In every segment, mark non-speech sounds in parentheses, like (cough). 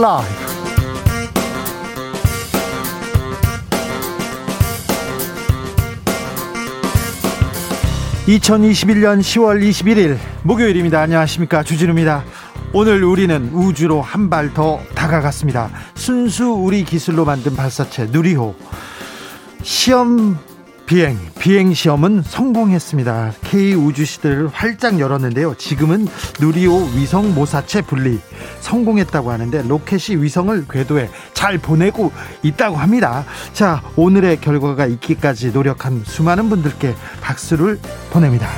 라이브 (2021년 10월 21일) 목요일입니다. 안녕하십니까. 주진우입니다. 오늘 우리는 우주로 한 발 더 다가갔습니다. 순수 우리 기술로 만든 발사체 누리호. 시험 비행, 비행 시험은 성공했습니다. K 우주 시대를 활짝 열었는데요. 지금은 누리호 위성 모사체 분리 성공했다고 하는데 로켓이 위성을 궤도에 잘 보내고 있다고 합니다. 자, 오늘의 결과가 있기까지 노력한 수많은 분들께 박수를 보냅니다.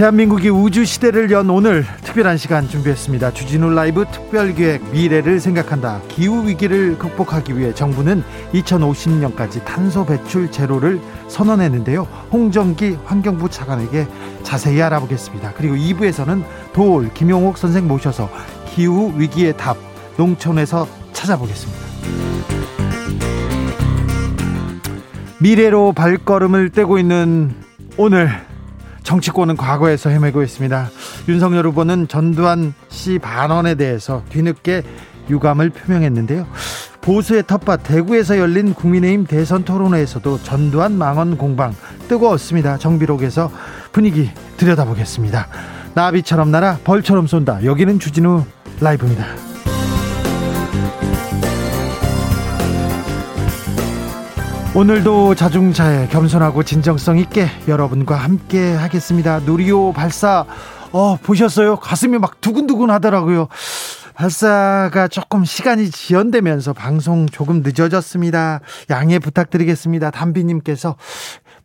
대한민국이 우주 시대를 연 오늘 특별한 시간 준비했습니다. 주진우 라이브 특별 기획 미래를 생각한다. 기후 위기를 극복하기 위해 정부는 2050년까지 탄소 배출 제로를 선언했는데요. 홍정기 환경부 차관에게 자세히 알아보겠습니다. 그리고 2부에서는 도올 김용옥 선생 모셔서 기후 위기의 답 농촌에서 찾아보겠습니다. 미래로 발걸음을 떼고 있는 오늘 정치권은 과거에서 헤매고 있습니다. 윤석열 후보는 전두환 씨 반언에 대해서 뒤늦게 유감을 표명했는데요. 보수의 텃밭 대구에서 열린 국민의힘 대선 토론회에서도 전두환 망언 공방 뜨거웠습니다. 정비록에서 분위기 들여다보겠습니다. 나비처럼 날아 벌처럼 쏜다. 여기는 주진우 라이브입니다. 오늘도 자중차에 겸손하고 진정성 있게 여러분과 함께 하겠습니다. 누리호 발사 어 보셨어요? 가슴이 막 두근두근 하더라고요. 발사가 조금 시간이 지연되면서 방송 조금 늦어졌습니다. 양해 부탁드리겠습니다. 담비님께서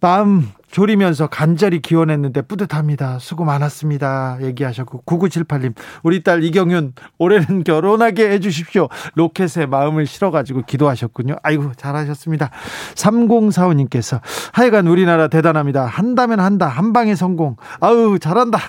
마음 졸이면서 간절히 기원했는데 뿌듯합니다. 수고 많았습니다. 얘기하셨고 9978님 우리 딸 이경윤 올해는 결혼하게 해주십시오. 로켓에 마음을 실어가지고 기도하셨군요. 아이고 잘하셨습니다. 3045님께서 하여간 우리나라 대단합니다. 한다면 한다. 한 방에 성공. 아우 잘한다.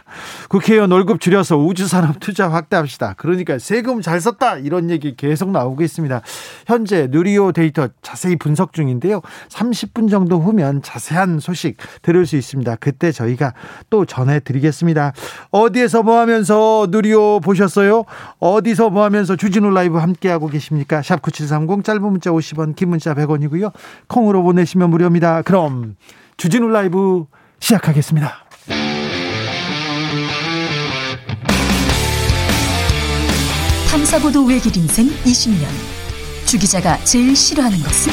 국회의원 월급 줄여서 우주산업 투자 확대합시다. 그러니까 세금 잘 썼다. 이런 얘기 계속 나오고 있습니다. 현재 누리호 데이터 자세히 분석 중인데요. 30분 정도 후면 자세한 소식 들을 수 있습니다. 그때 저희가 또 전해드리겠습니다. 어디에서 뭐 하면서 누리호 보셨어요? 어디서 뭐 하면서 주진우 라이브 함께하고 계십니까? 샵9730 짧은 문자 50원 긴 문자 100원이고요. 콩으로 보내시면 무료입니다. 그럼 주진우 라이브 시작하겠습니다. 탐사보도 외길 인생 20년 주 기자가 제일 싫어하는 것은?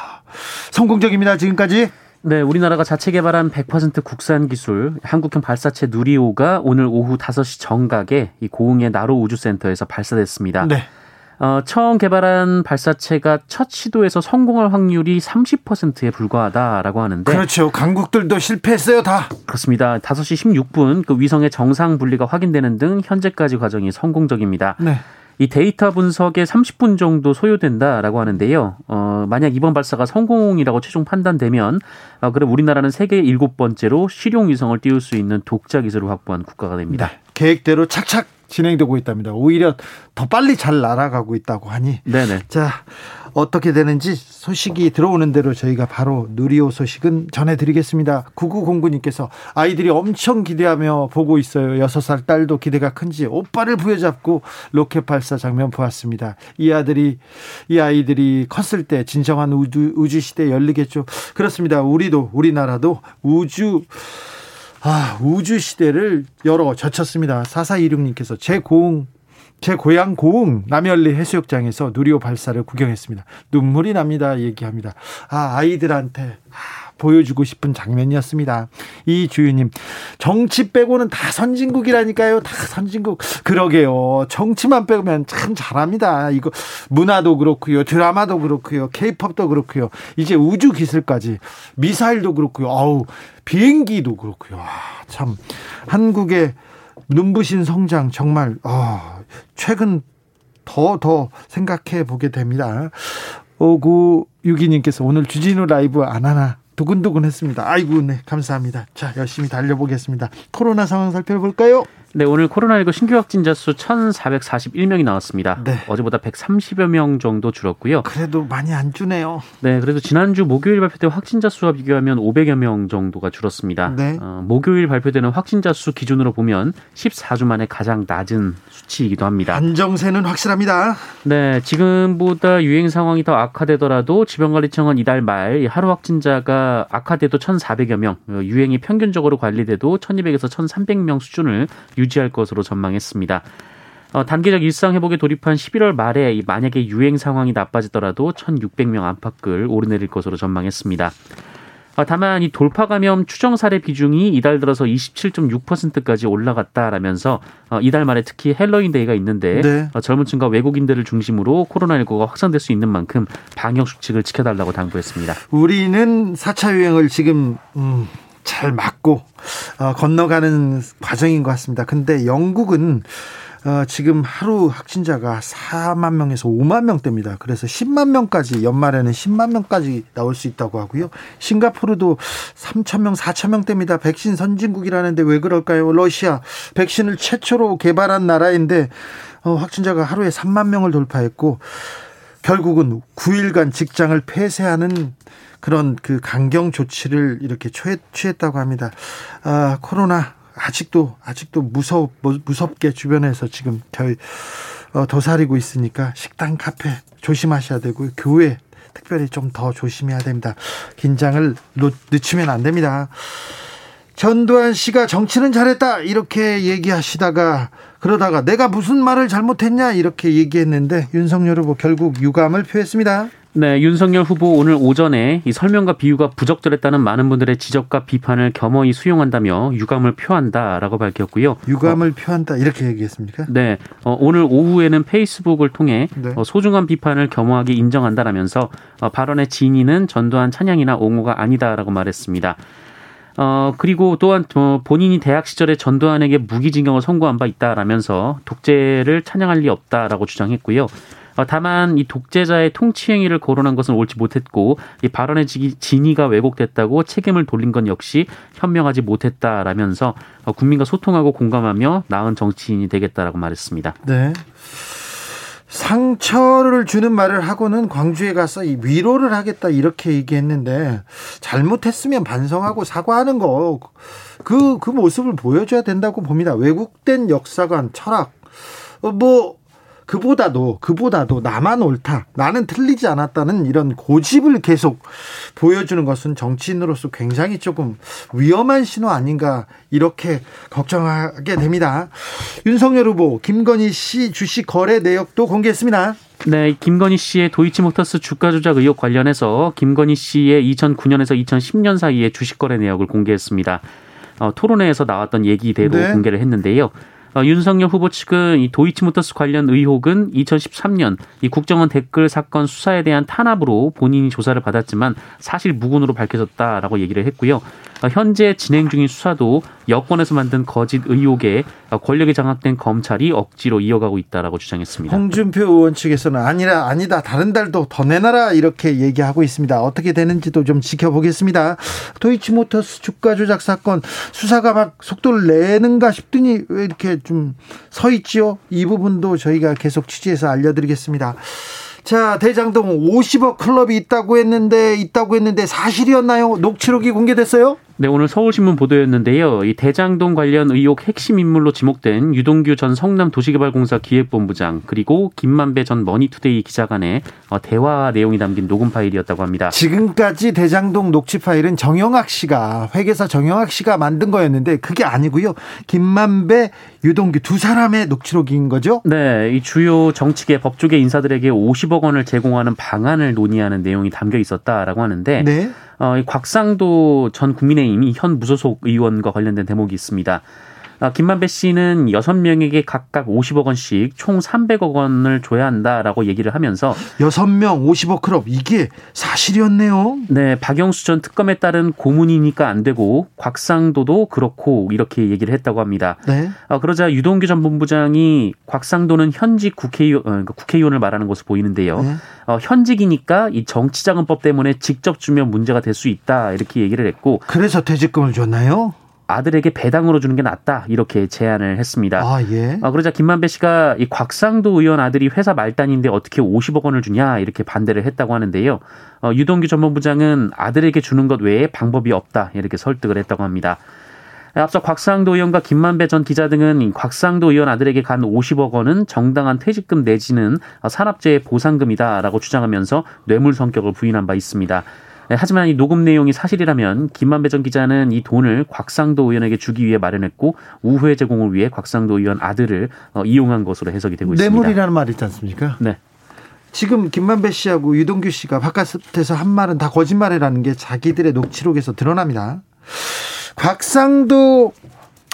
성공적입니다. 지금까지. 네, 우리나라가 자체 개발한 100% 국산 기술 한국형 발사체 누리호가 오늘 오후 5시 정각에 이 고흥의 나로 우주센터에서 발사됐습니다. 네. 어, 처음 개발한 발사체가 첫 시도에서 성공할 확률이 30%에 불과하다라고 하는데 그렇죠. 강국들도 실패했어요, 다. 그렇습니다. 5시 16분 그 위성의 정상 분리가 확인되는 등 현재까지 과정이 성공적입니다. 네. 이 데이터 분석에 30분 정도 소요된다라고 하는데요. 어, 만약 이번 발사가 성공이라고 최종 판단되면 어, 그럼 우리나라는 세계 일곱 번째로 실용 위성을 띄울 수 있는 독자 기술을 확보한 국가가 됩니다. 네. 계획대로 착착 진행되고 있답니다. 오히려 더 빨리 잘 날아가고 있다고 하니. 네네. 자, 어떻게 되는지 소식이 들어오는 대로 저희가 바로 누리호 소식은 전해드리겠습니다. 9909님께서 아이들이 엄청 기대하며 보고 있어요. 6살 딸도 기대가 큰지 오빠를 부여잡고 로켓 발사 장면 보았습니다. 이 아들이, 이 아이들이 컸을 때 진정한 우주, 우주 시대 열리겠죠. 그렇습니다. 우리도, 우리나라도 우주, 아, 우주 시대를 열어 젖혔습니다. 4426님께서 제 고흥 제 고향 고흥 남현리 해수욕장에서 누리호 발사를 구경했습니다. 눈물이 납니다. 얘기합니다. 아, 아이들한테 아, 보여주고 싶은 장면이었습니다. 이 주유님 정치 빼고는 다 선진국이라니까요. 다 선진국. 그러게요. 정치만 빼면 참 잘합니다. 이거 문화도 그렇고요. 드라마도 그렇고요. 케이팝도 그렇고요. 이제 우주 기술까지 미사일도 그렇고요. 아우 비행기도 그렇고요. 아, 참 한국의 눈부신 성장 정말 아, 최근 더, 더 생각해 보게 됩니다. 5962님께서 오늘 주진우 라이브 안 하나 두근두근 했습니다. 아이고, 네, 감사합니다. 자, 열심히 달려보겠습니다. 코로나 상황 살펴볼까요? 네, 오늘 코로나19 신규 확진자 수 1,441명이 나왔습니다. 네. 어제보다 130여 명 정도 줄었고요. 그래도 많이 안 주네요. 네, 그래도 지난주 목요일 발표된 확진자 수와 비교하면 500여 명 정도가 줄었습니다. 네. 어, 목요일 발표되는 확진자 수 기준으로 보면 14주 만에 가장 낮은 수치이기도 합니다. 안정세는 확실합니다. 네, 지금보다 유행 상황이 더 악화되더라도 질병관리청은 이달 말 하루 확진자가 악화돼도 1,400여 명, 어, 유행이 평균적으로 관리돼도 1,200에서 1,300명 수준을 유지할 것으로 전망했습니다. 어, 단계적 일상 회복에 돌입한 11월 말에 만약에 유행 상황이 나빠지더라도 1,600명 안팎을 오르내릴 것으로 전망했습니다. 어, 다만 이 돌파 감염 추정 사례 비중이 이달 들어서 27.6%까지 올라갔다라면서 어, 이달 말에 특히 핼러윈 데이가 있는데 네. 어, 젊은 층과 외국인들을 중심으로 코로나19가 확산될 수 있는 만큼 방역 수칙을 지켜달라고 당부했습니다. 우리는 4차 유행을 지금 음, 잘 맞고 어, 건너가는 과정인 것 같습니다. 근데 영국은 어, 지금 하루 확진자가 4만 명에서 5만 명대입니다. 그래서 10만 명까지 연말에는 10만 명까지 나올 수 있다고 하고요. 싱가포르도 3천 명, 4천 명대입니다. 백신 선진국이라는데 왜 그럴까요? 러시아 백신을 최초로 개발한 나라인데 어, 확진자가 하루에 3만 명을 돌파했고 결국은 9일간 직장을 폐쇄하는 그런 그 강경 조치를 이렇게 취했 다고 합니다. 아, 코로나 아직도 아직도 무섭 무섭게 주변에서 지금 저희 어, 도사리고 있으니까 식당, 카페 조심하셔야 되고 교회 특별히 좀 더 조심해야 됩니다. 긴장을 놓, 늦추면 안 됩니다. 전두환 씨가 정치는 잘했다 이렇게 얘기하시다가 그러다가 내가 무슨 말을 잘못했냐 이렇게 얘기했는데 윤석열 후보 결국 유감을 표했습니다. 네, 윤석열 후보 오늘 오전에 이 설명과 비유가 부적절했다는 많은 분들의 지적과 비판을 겸허히 수용한다며 유감을 표한다라고 밝혔고요. 유감을 어, 표한다 이렇게 얘기했습니까? 네, 어, 오늘 오후에는 페이스북을 통해 네. 어, 소중한 비판을 겸허하게 인정한다라면서 어, 발언의 진위는 전두환 찬양이나 옹호가 아니다라고 말했습니다. 어, 그리고 또한 어, 본인이 대학 시절에 전두환에게 무기징역을 선고한 바 있다라면서 독재를 찬양할 리 없다라고 주장했고요. 어, 다만 이 독재자의 통치 행위를 거론한 것은 옳지 못했고 이 발언의 진위가 왜곡됐다고 책임을 돌린 건 역시 현명하지 못했다라면서 어, 국민과 소통하고 공감하며 나은 정치인이 되겠다라고 말했습니다. 네. 상처를 주는 말을 하고는 광주에 가서 위로를 하겠다 이렇게 얘기했는데 잘못했으면 반성하고 사과하는 거 그그 그 모습을 보여줘야 된다고 봅니다. 왜곡된 역사관 철학 어, 뭐 그보다도 그보다도 나만 옳다 나는 틀리지 않았다는 이런 고집을 계속 보여주는 것은 정치인으로서 굉장히 조금 위험한 신호 아닌가 이렇게 걱정하게 됩니다. 윤석열 후보 김건희 씨 주식 거래 내역도 공개했습니다. 네, 김건희 씨의 도이치모터스 주가 조작 의혹 관련해서 김건희 씨의 2009년에서 2010년 사이에 주식 거래 내역을 공개했습니다. 어, 토론회에서 나왔던 얘기대로 네. 공개를 했는데요. 어, 윤석열 후보 측은 이 도이치모터스 관련 의혹은 2013년 이 국정원 댓글 사건 수사에 대한 탄압으로 본인이 조사를 받았지만 사실 무근으로 밝혀졌다라고 얘기를 했고요. 어, 현재 진행 중인 수사도 여권에서 만든 거짓 의혹에 어, 권력에 장악된 검찰이 억지로 이어가고 있다라고 주장했습니다. 홍준표 의원 측에서는 아니라 아니다 다른 달도 더 내놔라 이렇게 얘기하고 있습니다. 어떻게 되는지도 좀 지켜보겠습니다. 도이치모터스 주가 조작 사건 수사가 막 속도를 내는가 싶더니 왜 이렇게 좀 서 있지요? 이 부분도 저희가 계속 취재해서 알려드리겠습니다. 자, 대장동 50억 클럽이 있다고 했는데 있다고 했는데 사실이었나요? 녹취록이 공개됐어요? 네, 오늘 서울신문 보도였는데요. 이 대장동 관련 의혹 핵심 인물로 지목된 유동규 전 성남도시개발공사 기획본부장 그리고 김만배 전 머니투데이 기자 간의 어, 대화 내용이 담긴 녹음 파일이었다고 합니다. 지금까지 대장동 녹취 파일은 정영학 씨가 회계사 정영학 씨가 만든 거였는데 그게 아니고요. 김만배, 유동규 두 사람의 녹취록인 거죠? 네, 이 주요 정치계 법조계 인사들에게 50억 원을 제공하는 방안을 논의하는 내용이 담겨 있었다라고 하는데 네. 어, 이 곽상도 전 국민의힘 현 무소속 의원과 관련된 대목이 있습니다. 아, 김만배 씨는 6명에게 각각 50억 원씩 총 300억 원을 줘야 한다라고 얘기를 하면서 6명 50억 클럽 이게 사실이었네요. 네, 박영수 전 특검에 따른 고문이니까 안 되고 곽상도도 그렇고 이렇게 얘기를 했다고 합니다. 네. 아, 그러자 유동규 전 본부장이 곽상도는 현직 국회의원, 어, 그러니까 국회의원을 말하는 것으로 보이는데요. 네. 어, 현직이니까 이 정치자금법 때문에 직접 주면 문제가 될 수 있다 이렇게 얘기를 했고 그래서 퇴직금을 줬나요? 아들에게 배당으로 주는 게 낫다 이렇게 제안을 했습니다. 아 예. 아, 그러자 김만배 씨가 이 곽상도 의원 아들이 회사 말단인데 어떻게 50억 원을 주냐 이렇게 반대를 했다고 하는데요. 어, 유동규 전문부장은 아들에게 주는 것 외에 방법이 없다 이렇게 설득을 했다고 합니다. 앞서 곽상도 의원과 김만배 전 기자 등은 곽상도 의원 아들에게 간 50억 원은 정당한 퇴직금 내지는 산업재해 보상금이다라고 주장하면서 뇌물 성격을 부인한 바 있습니다. 네, 하지만 이 녹음 내용이 사실이라면 김만배 전 기자는 이 돈을 곽상도 의원에게 주기 위해 마련했고 우회 제공을 위해 곽상도 의원 아들을 어, 이용한 것으로 해석이 되고 있습니다. 뇌물이라는 말이 있지 않습니까? 네. 지금 김만배 씨하고 유동규 씨가 바깥에서 한 말은 다 거짓말이라는 게 자기들의 녹취록에서 드러납니다. 곽상도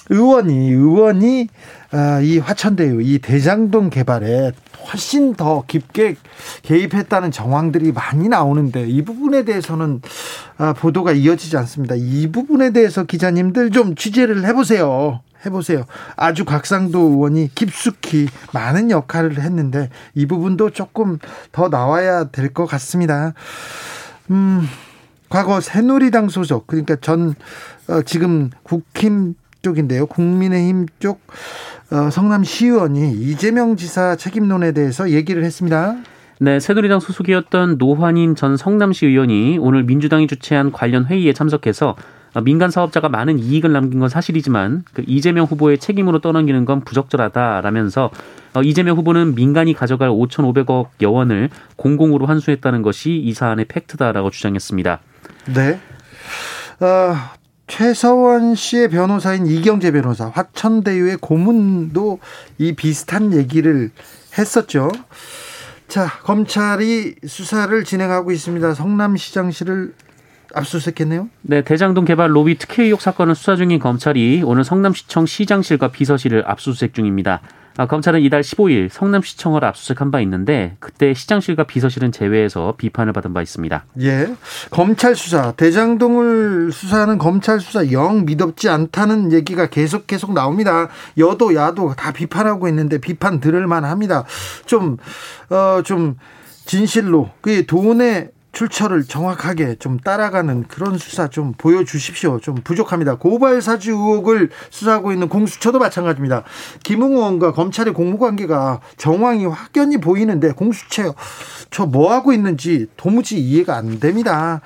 의원이 의원이 아, 이 화천대유 이 대장동 개발에 훨씬 더 깊게 개입했다는 정황들이 많이 나오는데 이 부분에 대해서는 아, 보도가 이어지지 않습니다. 이 부분에 대해서 기자님들 좀 취재를 해보세요. 해보세요. 아주 곽상도 의원이 깊숙이 많은 역할을 했는데 이 부분도 조금 더 나와야 될 것 같습니다. 음, 과거 새누리당 소속 그러니까 전 어, 지금 국힘 쪽인데요. 국민의힘 쪽 어, 성남시의원이 이재명 지사 책임론에 대해서 얘기를 했습니다. 네, 새누리당 소속이었던 노환인 전 성남시 의원이 오늘 민주당이 주최한 관련 회의에 참석해서 민간 사업자가 많은 이익을 남긴 건 사실이지만 그 이재명 후보의 책임으로 떠넘기는 건 부적절하다라면서 어, 이재명 후보는 민간이 가져갈 5,500억 여원을 공공으로 환수했다는 것이 이 사안의 팩트다라고 주장했습니다. 네. 어, 최서원 씨의 변호사인 이경재 변호사 화천대유의 고문도 이 비슷한 얘기를 했었죠. 자, 검찰이 수사를 진행하고 있습니다. 성남시장실을 압수수색했네요. 네, 대장동 개발 로비 특혜 의혹 사건을 수사 중인 검찰이 오늘 성남시청 시장실과 비서실을 압수수색 중입니다. 아, 검찰은 이달 15일 성남시청을 압수수색한 바 있는데 그때 시장실과 비서실은 제외해서 비판을 받은 바 있습니다. 예. 검찰 수사 대장동을 수사하는 검찰 수사 영 믿었지 않다는 얘기가 계속 계속 나옵니다. 여도 야도 다 비판하고 있는데 비판 들을 만합니다. 좀어좀 어, 좀 진실로 그 돈의 출처를 정확하게 좀 따라가는 그런 수사 좀 보여주십시오. 좀 부족합니다. 고발 사주 의혹을 수사하고 있는 공수처도 마찬가지입니다. 김웅 의원과 검찰의 공무관계가 정황이 확연히 보이는데 공수처 저 뭐 하고 있는지 도무지 이해가 안 됩니다.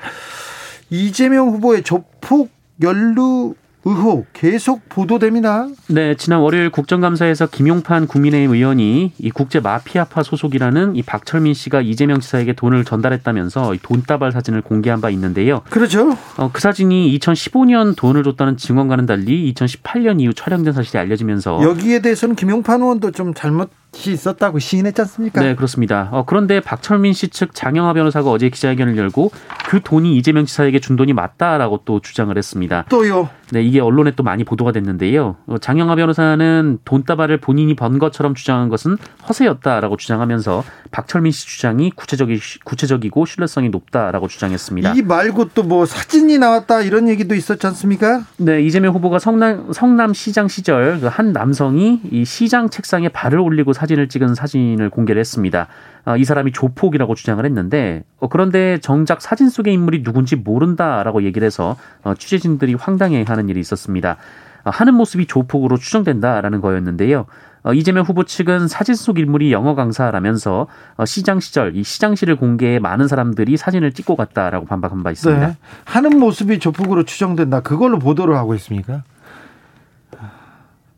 이재명 후보의 조폭 연루 의혹 계속 보도됩니다. 네, 지난 월요일 국정감사에서 김용판 국민의힘 의원이 이 국제 마피아파 소속이라는 이 박철민 씨가 이재명 지사에게 돈을 전달했다면서 돈다발 사진을 공개한 바 있는데요. 그렇죠. 어, 그 사진이 2015년 돈을 줬다는 증언과는 달리 2018년 이후 촬영된 사실이 알려지면서 여기에 대해서는 김용판 의원도 좀 잘못 이 있었다고 시인했지 않습니까? 네, 그렇습니다. 어, 그런데 박철민 씨 측 장영하 변호사가 어제 기자회견을 열고 그 돈이 이재명 지사에게 준 돈이 맞다라고 또 주장을 했습니다. 또요? 네, 이게 언론에 또 많이 보도가 됐는데요. 어, 장영하 변호사는 돈다발을 본인이 번 것처럼 주장한 것은 허세였다라고 주장하면서 박철민 씨 주장이 구체적이, 구체적이고 신뢰성이 높다라고 주장했습니다. 이 말고 또 뭐 사진이 나왔다 이런 얘기도 있었지 않습니까? 네, 이재명 후보가 성남, 성남 시장 시절 그한 남성이 이 시장 책상에 발을 올리고 사진을 찍은 사진을 공개를 했습니다. 어, 이 사람이 조폭이라고 주장을 했는데 어, 그런데 정작 사진 속의 인물이 누군지 모른다라고 얘기를 해서 어, 취재진들이 황당해하는 일이 있었습니다. 하는 모습이 조폭으로 추정된다라는 거였는데요. 이재명 후보 측은 사진 속 인물이 영어 강사라면서 시장 시절 이 시장실을 공개해 많은 사람들이 사진을 찍고 갔다라고 반박한 바 있습니다. 네. 하는 모습이 조폭으로 추정된다. 그걸로 보도를 하고 있습니까?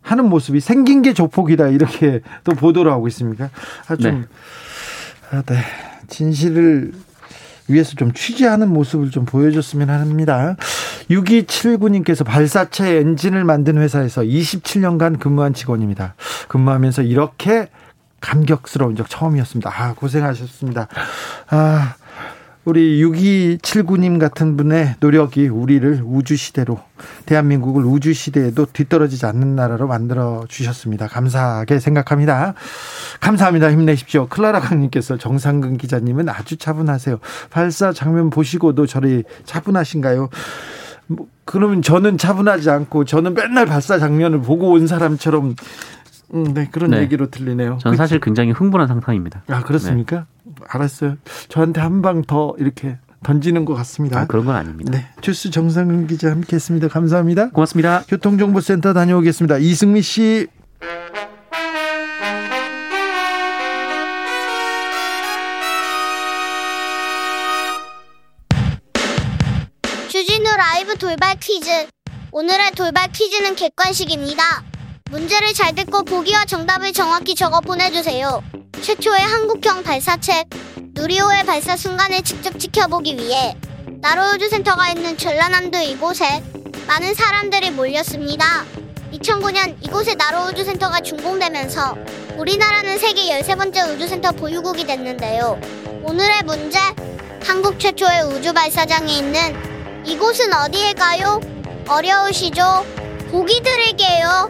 하는 모습이 생긴 게 조폭이다 이렇게 또 보도를 하고 있습니까? 아, 좀 네. 아, 네. 진실을 위해서 좀 취재하는 모습을 좀 보여줬으면 합니다. 6279님께서 발사체 엔진을 만든 회사에서 27년간 근무한 직원입니다. 근무하면서 이렇게 감격스러운 적 처음이었습니다. 아, 고생하셨습니다. 아, 우리 6279님 같은 분의 노력이 우리를 우주시대로, 대한민국을 우주시대에도 뒤떨어지지 않는 나라로 만들어 주셨습니다. 감사하게 생각합니다. 감사합니다. 힘내십시오. 클라라 강님께서 정상근 기자님은 아주 차분하세요. 발사 장면 보시고도 저리 차분하신가요? 뭐, 그러면 저는 차분하지 않고 저는 맨날 발사 장면을 보고 온 사람처럼 음, 네, 그런 네. 얘기로 들리네요. 저는 사실 굉장히 흥분한 상황입니다. 아, 그렇습니까? 알았어요. 저한테 한 방 더 이렇게 던지는 것 같습니다. 아, 그런 건 아닙니다. 네. 주스 정상근 기자 함께 했습니다. 감사합니다. 고맙습니다. 교통정보센터 다녀오겠습니다. 이승미 씨. 주진우 라이브 돌발 퀴즈. 오늘의 돌발 퀴즈는 객관식입니다. 문제를 잘 듣고 보기와 정답을 정확히 적어 보내주세요. 최초의 한국형 발사체 누리호의 발사 순간을 직접 지켜보기 위해 나로우주센터가 있는 전라남도 이곳에 많은 사람들이 몰렸습니다. 2009년 이곳에 나로우주센터가 준공되면서 우리나라는 세계 13번째 우주센터 보유국이 됐는데요. 오늘의 문제 한국 최초의 우주 발사장이 있는 이곳은 어디일까요? 어려우시죠? 보기 드릴게요.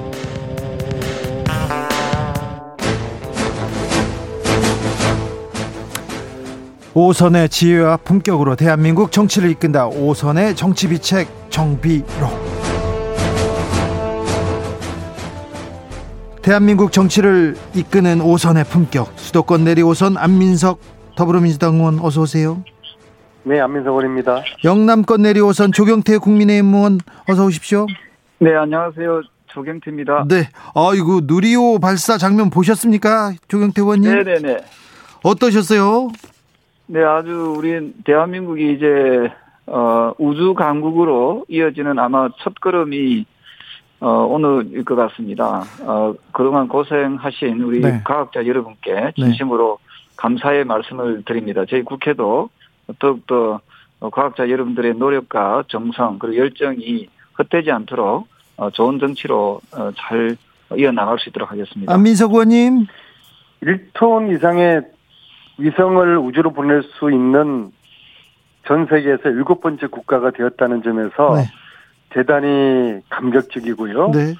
오선의 지혜와 품격으로 대한민국 정치를 이끈다. 오선의 정치비책 정비로. 대한민국 정치를 이끄는 오선의 품격. 수도권 내리 오선 안민석 더불어민주당 의원 어서 오세요. 네, 안민석 의원입니다. 영남권 내리 오선 조경태 국민의힘 의원 어서 오십시오. 네, 안녕하세요. 조경태입니다. 네. 아이고 누리호 발사 장면 보셨습니까? 조경태 의원님. 네 네 네. 어떠셨어요? 네, 아주 우리 대한민국이 이제 어, 우주 강국으로 이어지는 아마 첫 걸음이 어, 오늘일 것 같습니다. 어, 그동안 고생하신 우리 네. 과학자 여러분께 진심으로 감사의 말씀을 드립니다. 저희 국회도 더욱더 어, 과학자 여러분들의 노력과 정성 그리고 열정이 헛되지 않도록 어, 좋은 정치로 어, 잘 이어나갈 수 있도록 하겠습니다. 안민석 의원님. 1톤 이상의 위성을 우주로 보낼 수 있는 전 세계에서 일곱 번째 국가가 되었다는 점에서 네. 대단히 감격적이고요. 네.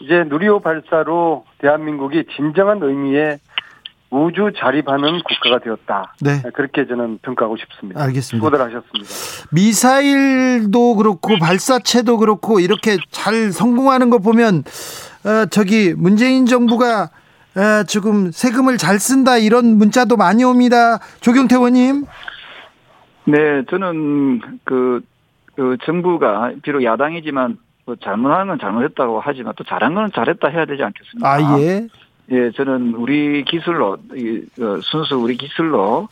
이제 누리호 발사로 대한민국이 진정한 의미의 우주 자립하는 국가가 되었다. 네. 그렇게 저는 평가하고 싶습니다. 알겠습니다. 수고들 하셨습니다. 미사일도 그렇고 발사체도 그렇고 이렇게 잘 성공하는 거 보면 어, 저기 문재인 정부가 어, 지금 세금을 잘 쓴다 이런 문자도 많이 옵니다. 조경태 의원님. 네, 저는 그, 그 정부가 비록 야당이지만 뭐 잘못한 건 잘못했다고 하지만 또 잘한 건 잘했다 해야 되지 않겠습니까? 아 예. 예, 저는 우리 기술로 이, 어, 순수 우리 기술로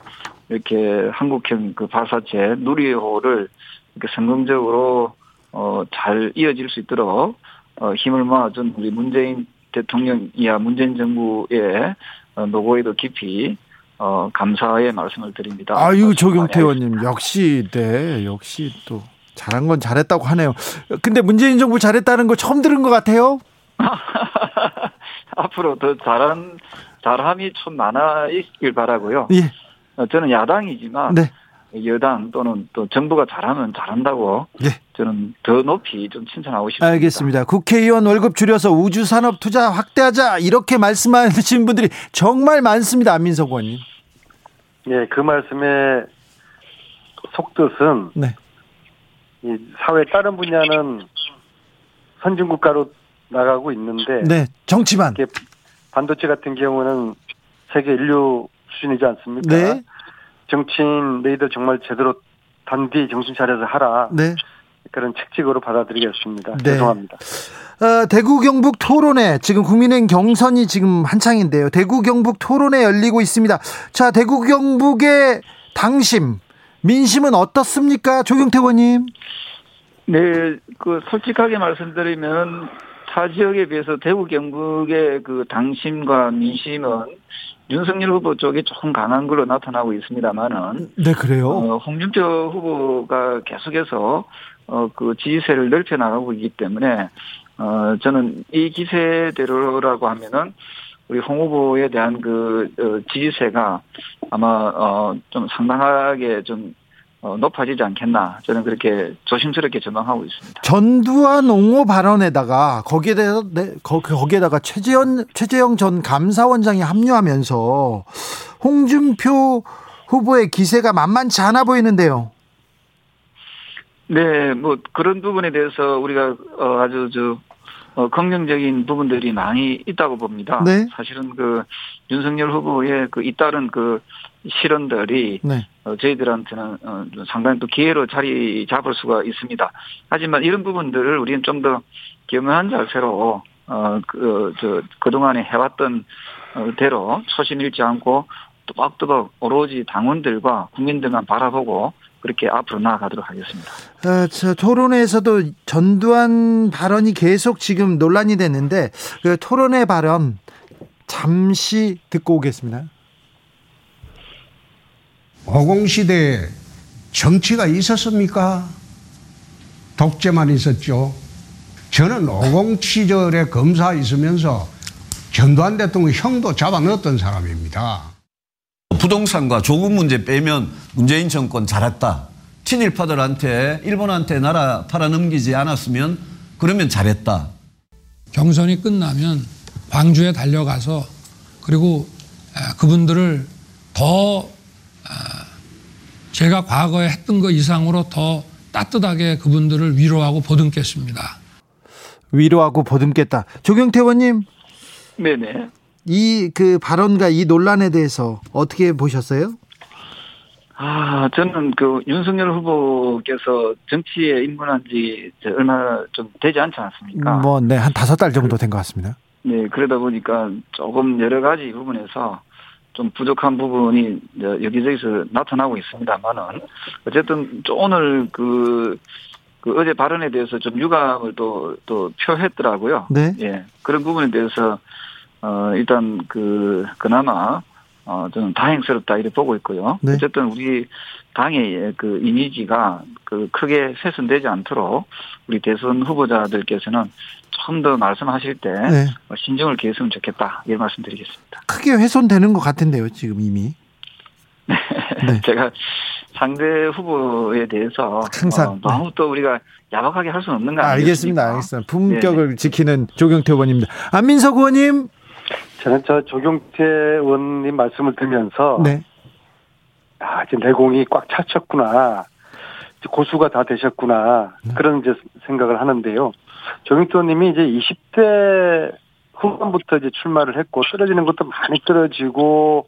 이렇게 한국형 그 발사체 누리호를 이렇게 성공적으로 어, 잘 이어질 수 있도록 어, 힘을 모아준 우리 문재인 대통령이야 문재인 정부의 어, 노고에도 깊이 어, 감사의 말씀을 드립니다. 아유 조경태 의원님 역시 네 역시 또 잘한 건 잘했다고 하네요. 근데 문재인 정부 잘했다는 거 처음 들은 것 같아요. (laughs) 앞으로 더 잘한 잘함이 좀 많아 있길 바라고요. 예. 어, 저는 야당이지만 네. 여당 또는 또 정부가 잘하면 잘한다고 예. 저는 더 높이 좀 칭찬하고 싶습니다. 알겠습니다. 국회의원 월급 줄여서 우주산업 투자 확대하자 이렇게 말씀하시는 분들이 정말 많습니다. 안민석 의원님. 예, 그 말씀의 속뜻은 네. 이 사회 다른 분야는 선진 국가로 나가고 있는데 네. 정치만. 반도체 같은 경우는 세계 인류 수준이지 않습니까? 네. 정치인 너희들 정말 제대로 단디 정신 차려서 하라. 네. 그런 책직으로 받아들이겠습니다. 네. 죄송합니다. 어, 대구 경북 토론회 지금 국민의힘 경선이 지금 한창인데요. 대구 경북 토론회 열리고 있습니다. 자, 대구 경북의 당심 민심은 어떻습니까? 조경태 의원님. 네, 그 솔직하게 말씀드리면 타 지역에 비해서 대구 경북의 그 당심과 민심은 윤석열 후보 쪽이 조금 강한 걸로 나타나고 있습니다만은 네, 그래요. 어, 홍준표 후보가 계속해서 어, 그 지지세를 넓혀 나가고 있기 때문에 어, 저는 이 기세대로라고 하면은 우리 홍 후보에 대한 그 어, 지지세가 아마 어, 좀 상당하게 좀 어, 높아지지 않겠나 저는 그렇게 조심스럽게 전망하고 있습니다. 전두환 옹호 발언에다가 거기에 대해서 네, 거, 거기에다가 최재현 최재형 전 감사원장이 합류하면서 홍준표 후보의 기세가 만만치 않아 보이는데요. 네, 뭐 그런 부분에 대해서 우리가 어, 아주 저 어, 긍정적인 부분들이 많이 있다고 봅니다. 네. 사실은 그 윤석열 후보의 그 잇따른 그 실언들이 네. 어, 저희들한테는 어, 좀 상당히 또 기회로 자리 잡을 수가 있습니다. 하지만 이런 부분들을 우리는 좀 더 겸허한 자세로 어, 그, 저, 그동안에 해왔던 어, 대로 초심 잃지 않고 또박또박 오로지 당원들과 국민들만 바라보고 그렇게 앞으로 나아가도록 하겠습니다. 어, 저 토론회에서도 전두환 발언이 계속 지금 논란이 됐는데 그 토론회 발언 잠시 듣고 오겠습니다. 어공시대에 정치가 있었습니까? 독재만 있었죠. 저는 어공 시절에 검사 있으면서 전두환 대통령 형도 잡아 넣었던 사람입니다. 부동산과 조국 문제 빼면 문재인 정권 잘했다. 친일파들한테 일본한테 나라 팔아넘기지 않았으면 그러면 잘했다. 경선이 끝나면 광주에 달려가서 그리고 아, 그분들을 더 아, 제가 과거에 했던 것 이상으로 더 따뜻하게 그분들을 위로하고 보듬겠습니다. 위로하고 보듬겠다. 조경태 의원님 네네. 이 그 발언과 이 논란에 대해서 어떻게 보셨어요? 아, 저는 그 윤석열 후보께서 정치에 입문한 지 얼마 좀 되지 않지 않습니까? 뭐, 네, 한 다섯 달 정도 된 것 같습니다. 네, 그러다 보니까 조금 여러 가지 부분에서 좀 부족한 부분이 여기저기서 나타나고 있습니다만은 어쨌든 좀 오늘 그, 그 어제 발언에 대해서 좀 유감을 또, 또 표했더라고요. 네. 예. 그런 부분에 대해서 어, 일단 그, 그나마 어, 저는 다행스럽다 이렇게 보고 있고요. 네. 어쨌든 우리 당의 그 이미지가 그 크게 훼손되지 않도록 우리 대선 후보자들께서는 좀 더 말씀하실 때 네. 신중을 기했으면 좋겠다 이런 말씀드리겠습니다. 크게 훼손되는 것 같은데요, 지금 이미. 네. (laughs) 제가 상대 후보에 대해서 항상, 어, 너무 또 우리가 야박하게 할 수는 없는 거 알겠습니다, 아니겠습니까? 알겠습니다. 품격을 지키는 조경태 의원입니다. 안민석 의원님. 저는 저 조경태 의원님 말씀을 들으면서 네. 아, 이제 내공이 꽉 찼었구나. 고수가 다 되셨구나. 네. 그런 이제 생각을 하는데요. 조경태 의원님이 이제 20대 후반부터 이제 출마를 했고 떨어지는 것도 많이 떨어지고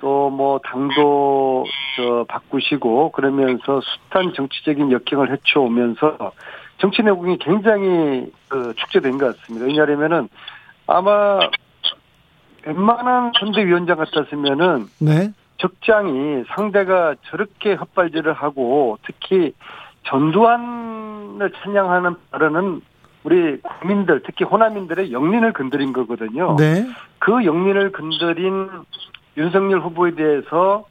또 뭐 당도 저 바꾸시고 그러면서 숱한 정치적인 역경을 헤쳐오면서 정치 내공이 굉장히 그 축제된 것 같습니다. 왜냐하면은 아마 웬만한 선대위원장 같았으면은 네. 적장이 상대가 저렇게 헛발질을 하고 특히 전두환을 찬양하는 발언은 우리 국민들 특히 호남인들의 영린을 건드린 거거든요. 네. 그 영린을 건드린 윤석열 후보에 대해서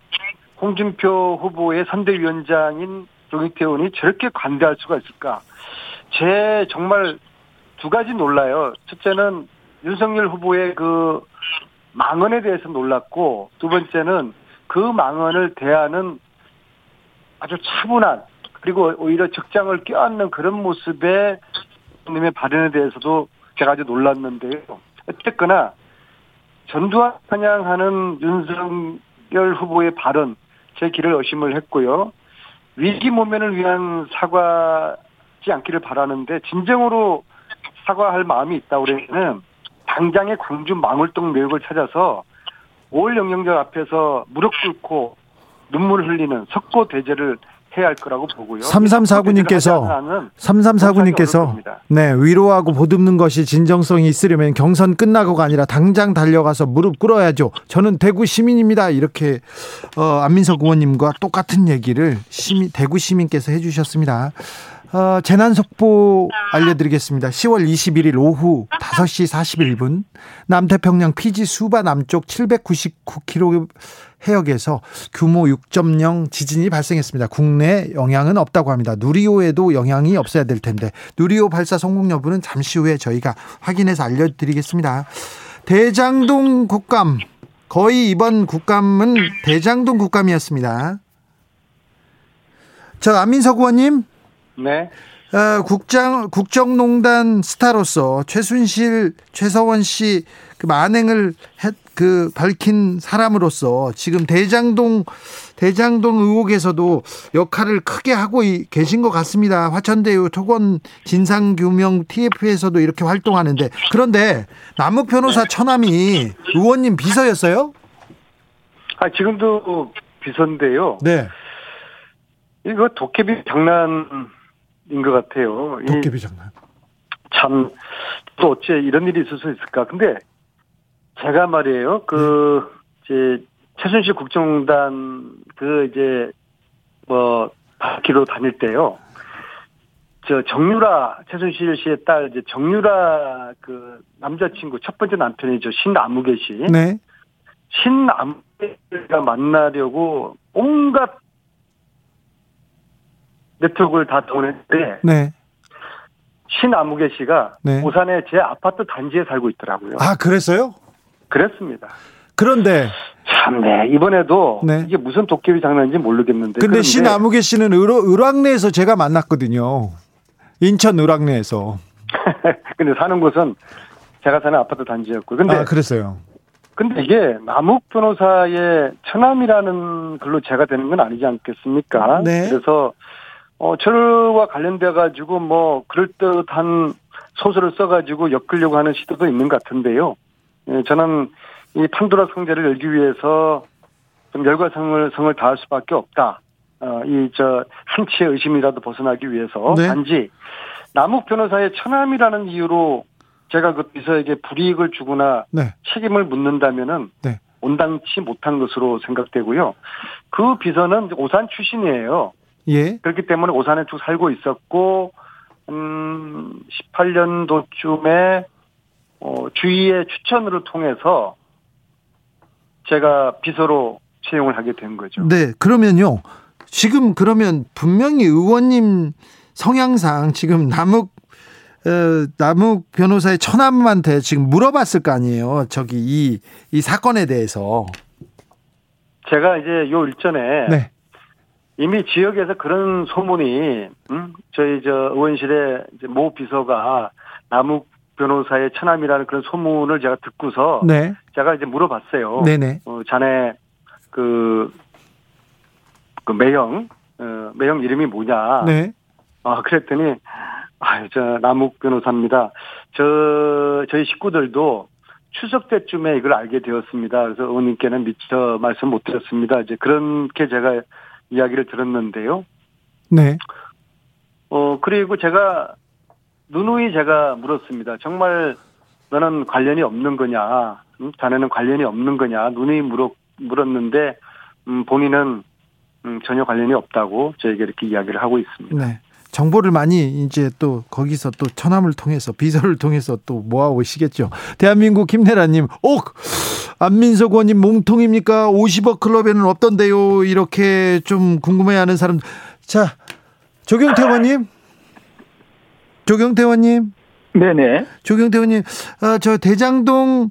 홍준표 후보의 선대위원장인 조경태 의원이 저렇게 관대할 수가 있을까? 제 정말 두 가지 놀라요. 첫째는 윤석열 후보의 그 망언에 대해서 놀랐고 두 번째는 그 망언을 대하는 아주 차분한 그리고 오히려 적장을 껴안는 그런 모습의 님의 발언에 대해서도 제가 아주 놀랐는데요. 어쨌거나 전두환 찬양하는 윤석열 후보의 발언 제 길을 의심을 했고요. 위기 모면을 위한 사과지 않기를 바라는데 진정으로 사과할 마음이 있다 그러면은 당장의 광주 망월동 내역을 찾아서 5월 영령절 앞에서 무릎 꿇고 눈물 흘리는 석고 대제를 해야 할 거라고 보고요. 3349님께서 3349님께서 네 위로하고 보듬는 것이 진정성이 있으려면 경선 끝나고가 아니라 당장 달려가서 무릎 꿇어야죠. 저는 대구 시민입니다. 이렇게 어, 안민석 의원님과 똑같은 얘기를 시민, 대구 시민께서 해 주셨습니다. 어, 재난 속보 알려드리겠습니다. 10월 21일 오후 5시 41분 남태평양 피지 수바 남쪽 799km 해역에서 규모 6.0 지진이 발생했습니다. 국내 영향은 없다고 합니다. 누리호에도 영향이 없어야 될 텐데 누리호 발사 성공 여부는 잠시 후에 저희가 확인해서 알려드리겠습니다. 대장동 국감 거의 이번 국감은 대장동 국감이었습니다. 저 안민석 의원님 네. 어, 국장 국정농단 스타로서 최순실 최서원 씨 그 만행을 했, 그 밝힌 사람으로서 지금 대장동 대장동 의혹에서도 역할을 크게 하고 계신 것 같습니다. 화천대유 토건 진상규명 TF에서도 이렇게 활동하는데 그런데 남욱 변호사 처남이 의원님 비서였어요? 아 지금도 비서인데요. 네. 이거 도깨비 장난인 것 같아요. 도깨비 장난. 참, 또 어째 이런 일이 있을 수 있을까. 근데 제가 말이에요. 그, 이제, 최순실 국정단 그 이제, 뭐, 바퀴로 다닐 때요. 저 정유라, 최순실 씨의 딸, 이제 정유라 그 남자친구, 첫 번째 남편이죠. 신아무개 씨. 네. 신아무개가 만나려고 온갖 네트워크를 다 동원했는데 네. 신아무개 씨가 네. 오산에 제 아파트 단지에 살고 있더라고요. 아, 그랬어요? 그랬습니다. 그런데 참, 네. 이번에도 네. 이게 무슨 도깨비 장난인지 모르겠는데. 근데 신아무개 씨는 을, 을왕리에서 제가 만났거든요. 인천 을왕리에서. (laughs) 근데 사는 곳은 제가 사는 아파트 단지였고. 근데 아, 그랬어요. 근데 이게 남욱 변호사의 처남이라는 글로 제가 되는 건 아니지 않겠습니까? 네. 그래서 어 저와 관련돼 가지고 뭐 그럴 듯한 소설을 써 가지고 엮으려고 하는 시도도 있는 것 같은데요. 예, 저는 이 판도라 상자를 열기 위해서 좀 열과성을 성을 다할 수밖에 없다. 어, 이 저 한치의 의심이라도 벗어나기 위해서 네. 단지 남욱 변호사의 처남이라는 이유로 제가 그 비서에게 불이익을 주거나 네. 책임을 묻는다면은 네. 온당치 못한 것으로 생각되고요. 그 비서는 오산 출신이에요. 예. 그렇기 때문에 오산에 쭉 살고 있었고, 음, 18년도쯤에, 어, 주위의 추천을 통해서 제가 비서로 채용을 하게 된 거죠. 네. 그러면요. 지금 그러면 분명히 의원님 성향상 지금 남욱 어, 남욱 변호사의 처남한테 지금 물어봤을 거 아니에요. 저기 이, 이 사건에 대해서. 제가 이제 요 일전에 네. 이미 지역에서 그런 소문이 음? 저희 저 의원실의 이제 모 비서가 남욱 변호사의 처남이라는 그런 소문을 제가 듣고서 네. 제가 이제 물어봤어요. 네네. 어, 자네 그, 그 매형 어, 매형 이름이 뭐냐? 네. 아 그랬더니 아유 저 남욱 변호사입니다. 저 저희 식구들도 추석 때쯤에 이걸 알게 되었습니다. 그래서 의원님께는 미처 말씀 못 드렸습니다. 이제 그렇게 제가 이야기를 들었는데요. 네. 어, 그리고 제가 누누이 제가 물었습니다. 정말 너는 관련이 없는 거냐? 음, 자네는 관련이 없는 거냐? 누누이 물었, 물었는데, 음, 본인은, 음, 전혀 관련이 없다고 저에게 이렇게 이야기를 하고 있습니다. 네. 정보를 많이 이제 또 거기서 또 처남을 통해서 비서를 통해서 또 모아 오시겠죠. 대한민국 김내라님, 오 안민석 의원님 몸통입니까? 50억 클럽에는 없던데요. 이렇게 좀 궁금해하는 사람. 자 조경태 의원님, 조경태 의원님, 네네. 조경태 의원님, 어, 저 대장동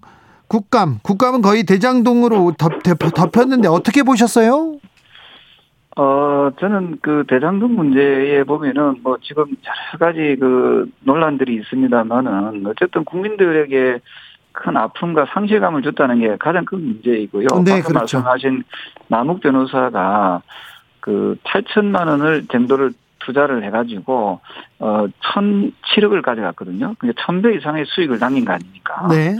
국감, 국감은 거의 대장동으로 덮, 덮, 덮였는데 어떻게 보셨어요? 어, 저는 그 대장동 문제에 보면은 뭐 지금 여러 가지 그 논란들이 있습니다만은 어쨌든 국민들에게 큰 아픔과 상실감을 줬다는 게 가장 큰 문제이고요. 네, 그렇죠. 말씀하신 남욱 변호사가 그 8천만 원을 정도를 투자를 해가지고 어 1,007억을 가져갔거든요. 그러니까 1,000배 이상의 수익을 남긴 거 아닙니까? 네,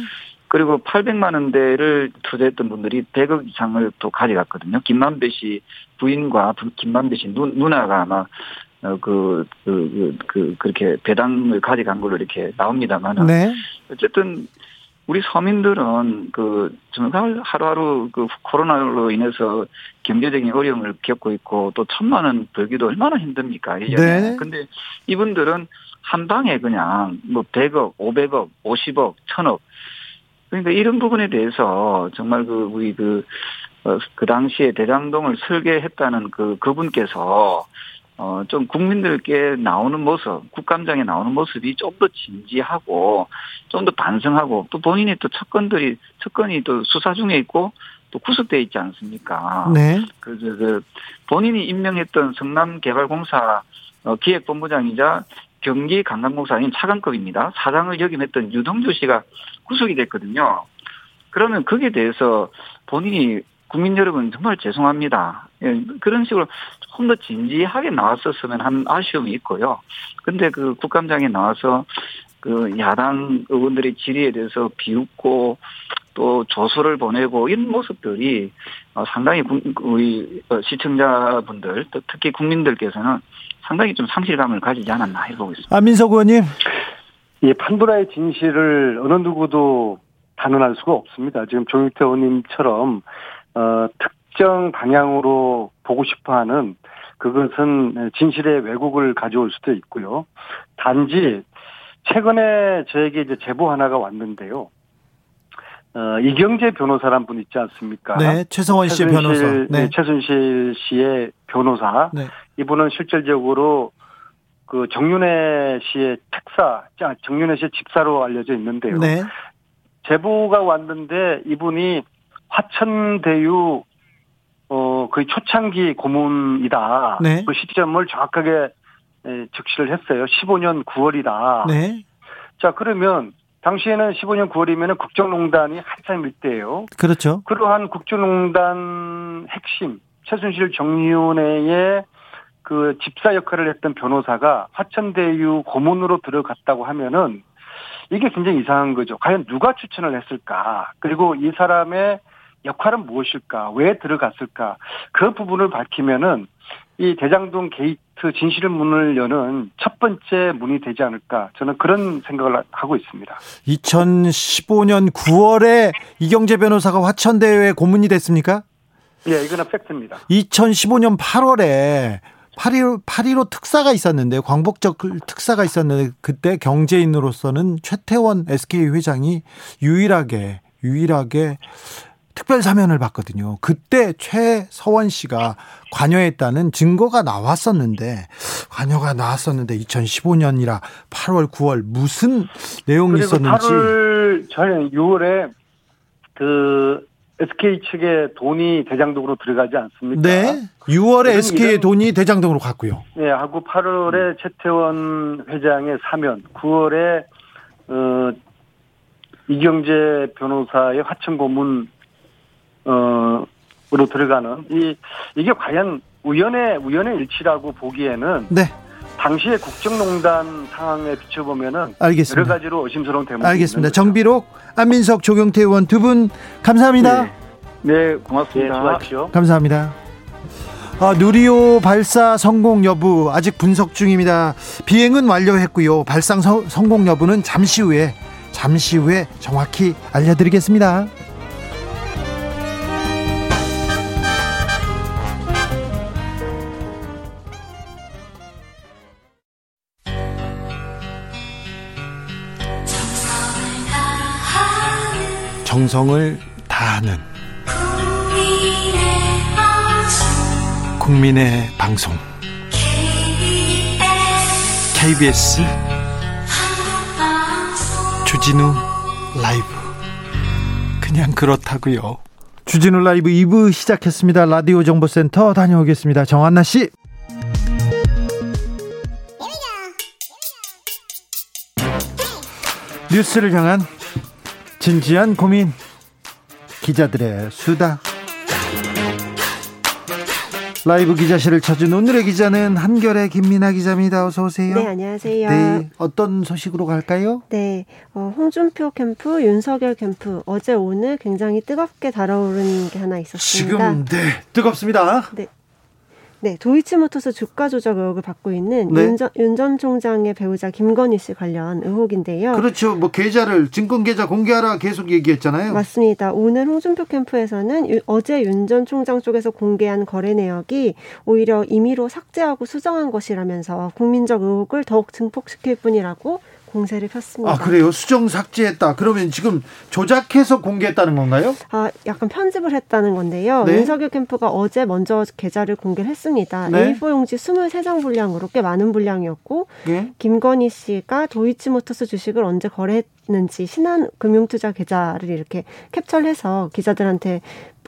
그리고 800만 원대를 투자했던 분들이 100억 이상을 또 가져갔거든요. 김만배 씨 부인과 부- 김만배 씨 누, 누나가 아마 어, 그, 그, 그, 그, 그렇게 배당을 가져간 걸로 이렇게 나옵니다만은. 네, 어쨌든 우리 서민들은 그 정말 하루하루 그 코로나로 인해서 경제적인 어려움을 겪고 있고 또 천만 원 벌기도 얼마나 힘듭니까? 네. 네. 근데 이분들은 한 방에 그냥 뭐 100억, 500억, 50억, 1000억 그러니까 이런 부분에 대해서 정말 그 우리 그, 어, 그 당시에 대장동을 설계했다는 그 그분께서 어, 좀 국민들께 나오는 모습, 국감장에 나오는 모습이 좀 더 진지하고, 좀 더 반성하고, 또 본인이 또 척건들이, 척건이 또 수사 중에 있고, 또 구속돼 있지 않습니까? 네. 그, 그, 그 본인이 임명했던 성남개발공사 어, 기획본부장이자 경기 관광공사인 차관급입니다. 사장을 역임했던 유동주 씨가 구속이 됐거든요. 그러면 거기에 대해서 본인이 국민 여러분 정말 죄송합니다. 예, 그런 식으로 좀더 진지하게 나왔었으면 한 아쉬움이 있고요. 근데 그 국감장에 나와서 그 야당 의원들의 질의에 대해서 비웃고 또 조소를 보내고 이런 모습들이 어, 상당히 우리 어, 시청자분들 특히 국민들께서는 상당히 좀 상실감을 가지지 않았나 해보고 있습니다. 안민석 의원님. 이 판도라의 진실을 어느 누구도 단언할 수가 없습니다. 지금 조용태 의원님처럼 어, 특정 방향으로 보고 싶어하는 그것은 진실의 왜곡을 가져올 수도 있고요. 단지 최근에 저에게 이제 제보 하나가 왔는데요. 어, 이경재 변호사란 분 있지 않습니까? 네, 최성원 씨의 변호사. 네. 최순실 씨의 변호사. 네. 이분은 실질적으로 그 정윤혜 씨의 특사, 정윤혜 씨의 집사로 알려져 있는데요. 네. 제보가 왔는데 이분이 화천대유 어 거의 초창기 고문이다. 네. 그 시점을 정확하게 에, 적시를 했어요. 15년 9월이다. 네. 자 그러면 당시에는 15년 9월이면 국정농단이 한참 일 때예요. 그렇죠. 그러한 국정농단 핵심 최순실 정윤회의 그 집사 역할을 했던 변호사가 화천대유 고문으로 들어갔다고 하면은 이게 굉장히 이상한 거죠. 과연 누가 추천을 했을까? 그리고 이 사람의 역할은 무엇일까? 왜 들어갔을까? 그 부분을 밝히면은 이 대장동 게이트 진실의 문을 여는 첫 번째 문이 되지 않을까? 저는 그런 생각을 하고 있습니다. 2015년 9월에 이경재 변호사가 화천대유에 고문이 됐습니까? 예, 이거는 팩트입니다. 2015년 8월에 8.15, 8.15 특사가 있었는데, 광복절 특사가 있었는데, 그때 경제인으로서는 최태원 SK 회장이 유일하게, 유일하게 특별 사면을 받거든요. 그때 최서원 씨가 관여했다는 증거가 나왔었는데, 관여가 나왔었는데, 2015년이라 8월, 9월 무슨 내용이 있었는지. 8월, 저는 6월에 그, SK 측에 돈이 대장동으로 들어가지 않습니까? 네. 6월에 SK의 돈이 대장동으로 갔고요. 네, 하고 8월에 음. 최태원 회장의 사면, 9월에 어 이경재 변호사의 화천 고문 어으로 들어가는 이 이게 과연 우연의 우연의 일치라고 보기에는 네. 당시의 국정농단 상황에 비춰보면은 알겠습니다. 여러 가지로 의심스러운 대목이 알겠습니다. 정비록 안민석 조경태 의원 두 분 감사합니다. 네, 네 고맙습니다. 네, 감사합니다. 아, 누리호 발사 성공 여부 아직 분석 중입니다. 비행은 완료했고요. 발상 서, 성공 여부는 잠시 후에 잠시 후에 정확히 알려드리겠습니다. 정성을 다하는 국민의 방송 KBS 주진우 라이브 그냥 그렇다고요. 주진우 라이브 2부 시작했습니다. 라디오 정보센터 다녀오겠습니다. 정한나 씨. 뉴스를 향한 진지한 고민 기자들의 수다 라이브 기자실을 찾은 오늘의 기자는 한결의 김민아 기자입니다. 어서 오세요. 네, 안녕하세요. 네, 어떤 소식으로 갈까요? 네, 어, 홍준표 캠프, 윤석열 캠프 어제 오늘 굉장히 뜨겁게 달아오르는 게 하나 있었습니다. 지금 네 뜨겁습니다. 네. 네, 도이치모터스 주가 조작 의혹을 받고 있는 네. 윤, 전, 윤전 총장의 배우자 김건희 씨 관련 의혹인데요. 그렇죠. 뭐 계좌를 증권 계좌 공개하라 계속 얘기했잖아요. 맞습니다. 오늘 홍준표 캠프에서는 유- 어제 윤 전 총장 쪽에서 공개한 거래 내역이 오히려 임의로 삭제하고 수정한 것이라면서 국민적 의혹을 더욱 증폭시킬 뿐이라고 공세를 폈습니다. 아 그래요? 수정 삭제했다. 그러면 지금 조작해서 공개했다는 건가요? 아, 약간 편집을 했다는 건데요. 네. 윤석열 캠프가 어제 먼저 계좌를 공개를 했습니다. 네. A4 용지 23장 분량으로 꽤 많은 분량이었고 예. 김건희 씨가 도이치모터스 주식을 언제 거래했는지 신한 금융투자 계좌를 이렇게 캡처를 해서 기자들한테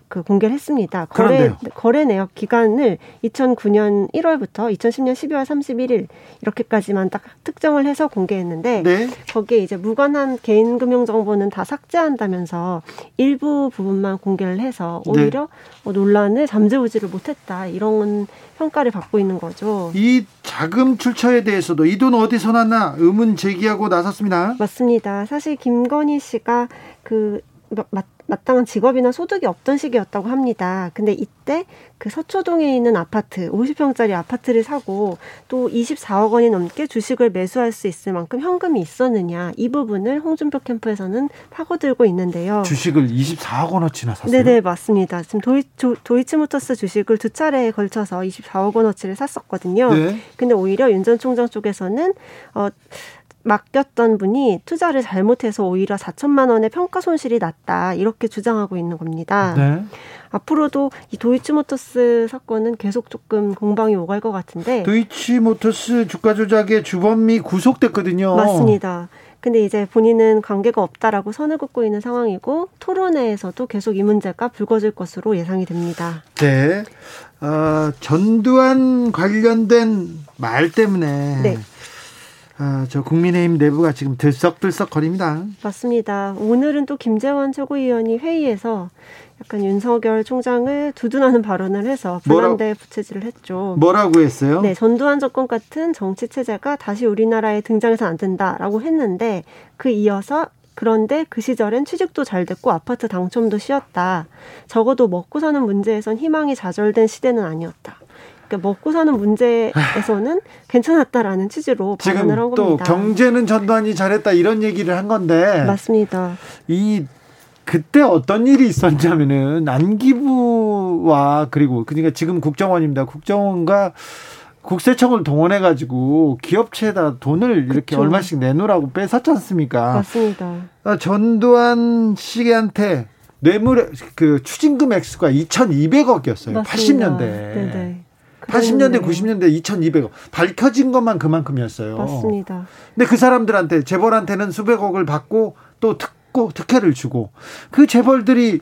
그 공개를 했습니다. 거래 그런데요. 거래 내역 기간을 2009년 1월부터 2010년 12월 31일 이렇게까지만 딱 특정을 해서 공개했는데 네. 거기에 이제 무관한 개인 금융 정보는 다 삭제한다면서 일부 부분만 공개를 해서 네. 오히려 어, 논란을 잠재우지를 못했다 이런 평가를 받고 있는 거죠. 이 자금 출처에 대해서도 이 돈 어디서 났나 의문 제기하고 나섰습니다. 맞습니다. 사실 김건희 씨가 그 마, 마땅한 직업이나 소득이 없던 시기였다고 합니다. 근데 이때 그 서초동에 있는 아파트, 50평짜리 아파트를 사고 또 24억 원이 넘게 주식을 매수할 수 있을 만큼 현금이 있었느냐 이 부분을 홍준표 캠프에서는 파고들고 있는데요. 주식을 24억 원어치나 샀어요. 네네 맞습니다. 지금 도이, 조, 도이치모터스 주식을 두 차례에 걸쳐서 24억 원어치를 샀었거든요. 네. 근데 오히려 윤 전 총장 쪽에서는 어 맡겼던 분이 투자를 잘못해서 오히려 4천만 원의 평가 손실이 났다 이렇게 주장하고 있는 겁니다. 네. 앞으로도 이 도이치모터스 사건은 계속 조금 공방이 오갈 것 같은데 도이치모터스 주가 조작의 주범이 구속됐거든요. 맞습니다. 근데 이제 본인은 관계가 없다라고 선을 긋고 있는 상황이고 토론회에서도 계속 이 문제가 불거질 것으로 예상이 됩니다. 네. 어, 전두환 관련된 말 때문에 네. 아, 저 국민의힘 내부가 지금 들썩들썩 거립니다. 맞습니다. 오늘은 또 김재원 최고위원이 회의에서 약간 윤석열 총장을 두둔하는 발언을 해서 불난데 부채질을 했죠. 뭐라고 했어요? 네, 전두환 정권 같은 정치 체제가 다시 우리나라에 등장해서 안 된다라고 했는데 그 이어서 그런데 그 시절엔 취직도 잘 됐고 아파트 당첨도 쉬었다. 적어도 먹고 사는 문제에선 희망이 좌절된 시대는 아니었다. 그러니까 먹고 사는 문제에서는 괜찮았다라는 취지로 발언을 한 지금 또 겁니다. 경제는 전두환이 잘했다 이런 얘기를 한 건데 맞습니다. 이 그때 어떤 일이 있었냐면은 안기부와 그리고 그러니까 지금 국정원입니다. 국정원과 국세청을 동원해 가지고 기업체에다 돈을 이렇게. 얼마씩 내놓으라고 뺏었지 않습니까? 맞습니다. 아, 전두환 씨한테 뇌물 그 추징금 액수가 2,200억이었어요. 맞습니다. 80년대. 네네. 80년대, 그랬는데. 90년대 2,200억. 밝혀진 것만 그만큼이었어요. 맞습니다. 근데 그 사람들한테 재벌한테는 수백억을 받고 또 특고 특혜를 주고 그 재벌들이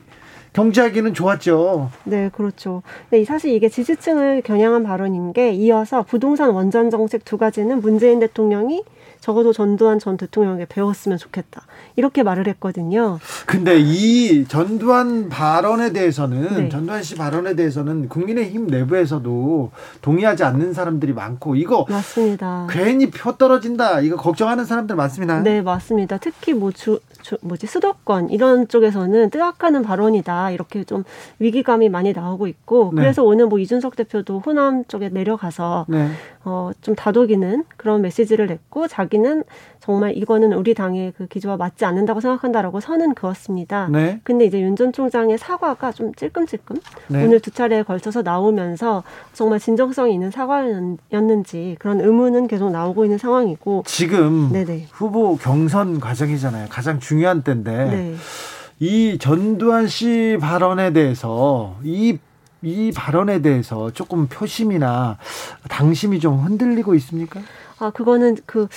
경제하기는 좋았죠. 네, 그렇죠. 네, 사실 이게 지지층을 겨냥한 발언인 게 이어서 부동산 원전 정책 두 가지는 문재인 대통령이 적어도 전두환 전 대통령에게 배웠으면 좋겠다. 이렇게 말을 했거든요. 근데 이 전두환 발언에 대해서는 네. 전두환 씨 발언에 대해서는 국민의힘 내부에서도 동의하지 않는 사람들이 많고 이거 맞습니다. 괜히 표 떨어진다 이거 걱정하는 사람들 많습니다. 네, 맞습니다. 특히 뭐 주, 주 뭐지 수도권 이런 쪽에서는 뜨악하는 발언이다 이렇게 좀 위기감이 많이 나오고 있고 네. 그래서 오늘 뭐 이준석 대표도 호남 쪽에 내려가서 네. 어, 좀 다독이는 그런 메시지를 냈고 자기는 정말 이거는 우리 당의 그 기조와 맞지 않는다고 생각한다라고 선은 그었습니다. 네. 근데 이제 윤 전 총장의 사과가 좀 찔끔찔끔 네. 오늘 두 차례에 걸쳐서 나오면서 정말 진정성이 있는 사과였는지 그런 의문은 계속 나오고 있는 상황이고 지금 네네. 후보 경선 과정이잖아요. 가장 중요한 때인데 네. 이 전두환 씨 발언에 대해서 이, 이 발언에 대해서 조금 표심이나 당심이 좀 흔들리고 있습니까? 아, 그거는 그,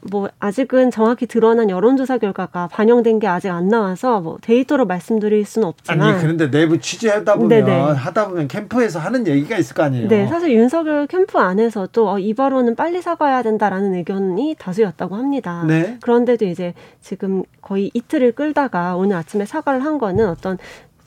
뭐, 아직은 정확히 드러난 여론조사 결과가 반영된 게 아직 안 나와서 뭐 데이터로 말씀드릴 수는 없지만. 아니 그런데 내부 취재하다 보면 네네. 하다 보면 캠프에서 하는 얘기가 있을 거 아니에요. 네, 사실 윤석열 캠프 안에서도 어, 이 발언은 빨리 사과해야 된다라는 의견이 다수였다고 합니다. 네. 그런데도 이제 지금 거의 이틀을 끌다가 오늘 아침에 사과를 한 거는 어떤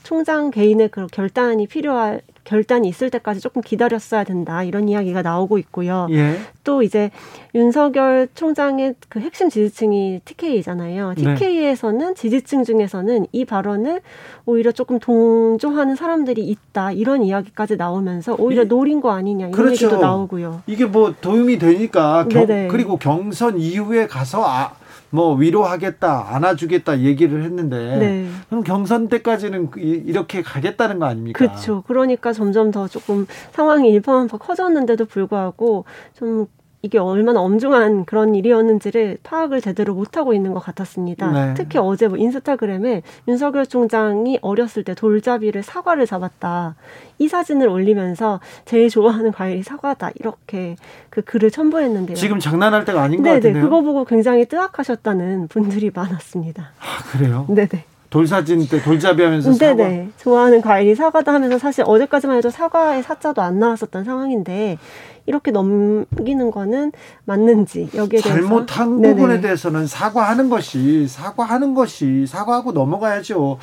총장 개인의 그 결단이 필요할 결단이 있을 때까지 조금 기다렸어야 된다 이런 이야기가 나오고 있고요. 예. 또 이제 윤석열 총장의 그 핵심 지지층이 TK잖아요. 네. TK에서는 지지층 중에서는 이 발언을 오히려 조금 동조하는 사람들이 있다 이런 이야기까지 나오면서 오히려 이- 노린 거 아니냐 이런 그렇죠. 얘기도 나오고요. 이게 뭐 도움이 되니까 경-. 그리고 경선 이후에 가서 아, 뭐 위로하겠다 안아주겠다 얘기를 했는데 네. 그럼 경선 때까지는 그 이- 이렇게 가겠다는 거 아닙니까? 그렇죠. 그러니까 점점 더 조금 상황이 일파만파 커졌는데도 불구하고 좀 이게 얼마나 엄중한 그런 일이었는지를 파악을 제대로 못하고 있는 것 같았습니다. 네. 특히 어제 뭐 인스타그램에 윤석열 총장이 어렸을 때 돌잡이를 사과를 잡았다. 이 사진을 올리면서 제일 좋아하는 과일이 사과다. 이렇게 그 글을 첨부했는데요. 지금 장난할 때가 아닌 것 네네. 같은데요. 그거 보고 굉장히 뜨악하셨다는 분들이 많았습니다. 아, 그래요? 네네. 돌사진 때 돌잡이 하면서 사과. 네네. 좋아하는 과일이 사과다 하면서 사실 어제까지만 해도 사과의 사자도 안 나왔었던 상황인데 이렇게 넘기는 거는 맞는지 여기에 대해서 잘못한 네네. 부분에 대해서는 사과하는 것이 사과하는 것이 사과하고 넘어가야죠.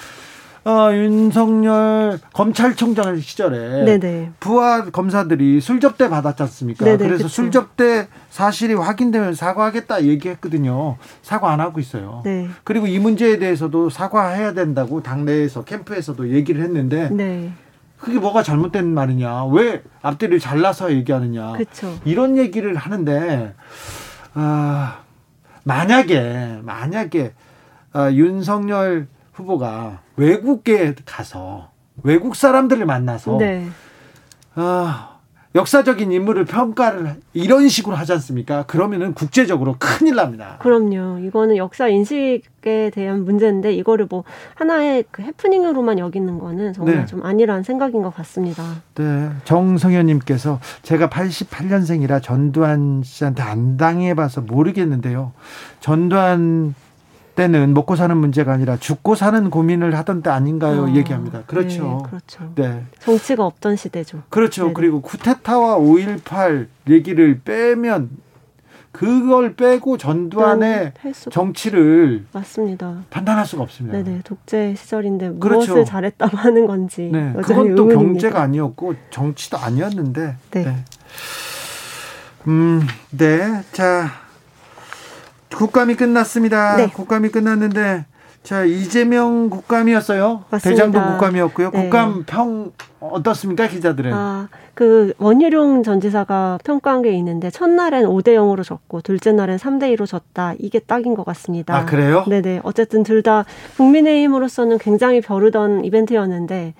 어, 윤석열 검찰총장 시절에 네네. 부하 검사들이 술 접대 받았지 않습니까? 네네, 그래서 그쵸. 술 접대 사실이 확인되면 사과하겠다 얘기했거든요. 사과 안 하고 있어요. 네. 그리고 이 문제에 대해서도 사과해야 된다고 당내에서 캠프에서도 얘기를 했는데 네. 그게 뭐가 잘못된 말이냐? 왜 앞뒤를 잘라서 얘기하느냐? 그렇죠. 이런 얘기를 하는데 아, 만약에 만약에 아, 윤석열 후보가 외국에 가서 외국 사람들을 만나서 네. 아, 역사적인 인물을 평가를 이런 식으로 하지 않습니까? 그러면은 국제적으로 큰일 납니다. 그럼요. 이거는 역사 인식에 대한 문제인데 이거를 뭐 하나의 그 해프닝으로만 여기는 거는 정말 네. 좀 아니라는 생각인 것 같습니다. 네, 정성현 님께서 제가 88년생이라 전두환 씨한테 안 당해 봐서 모르겠는데요. 전두환 때는 먹고 사는 문제가 아니라 죽고 사는 고민을 하던 때 아닌가요? 어, 얘기합니다. 그렇죠. 네, 그렇죠. 네. 정치가 없던 시대죠. 그렇죠. 네네. 그리고 쿠데타와 5.18 얘기를 빼면 그걸 빼고 전두환의 할 수- 정치를 맞습니다. 판단할 수가 없습니다. 네네 독재 시절인데 그렇죠. 무엇을 잘했다고 하는 건지 네, 그건 또 의문입니다. 경제가 아니었고 정치도 아니었는데. 네. 음, 네. 자, 국감이 끝났습니다. 네. 국감이 끝났는데, 자 이재명 국감이었어요. 맞습니다. 대장동 국감이었고요. 네. 국감 평 어떻습니까, 기자들은? 아, 그 원희룡 전 지사가 평가한 게 있는데 첫날엔 5대 0으로 졌고 둘째 날엔 3대 2로 졌다. 이게 딱인 것 같습니다. 아, 그래요? 네네. 어쨌든 둘 다 국민의힘으로서는 굉장히 벼르던 이벤트였는데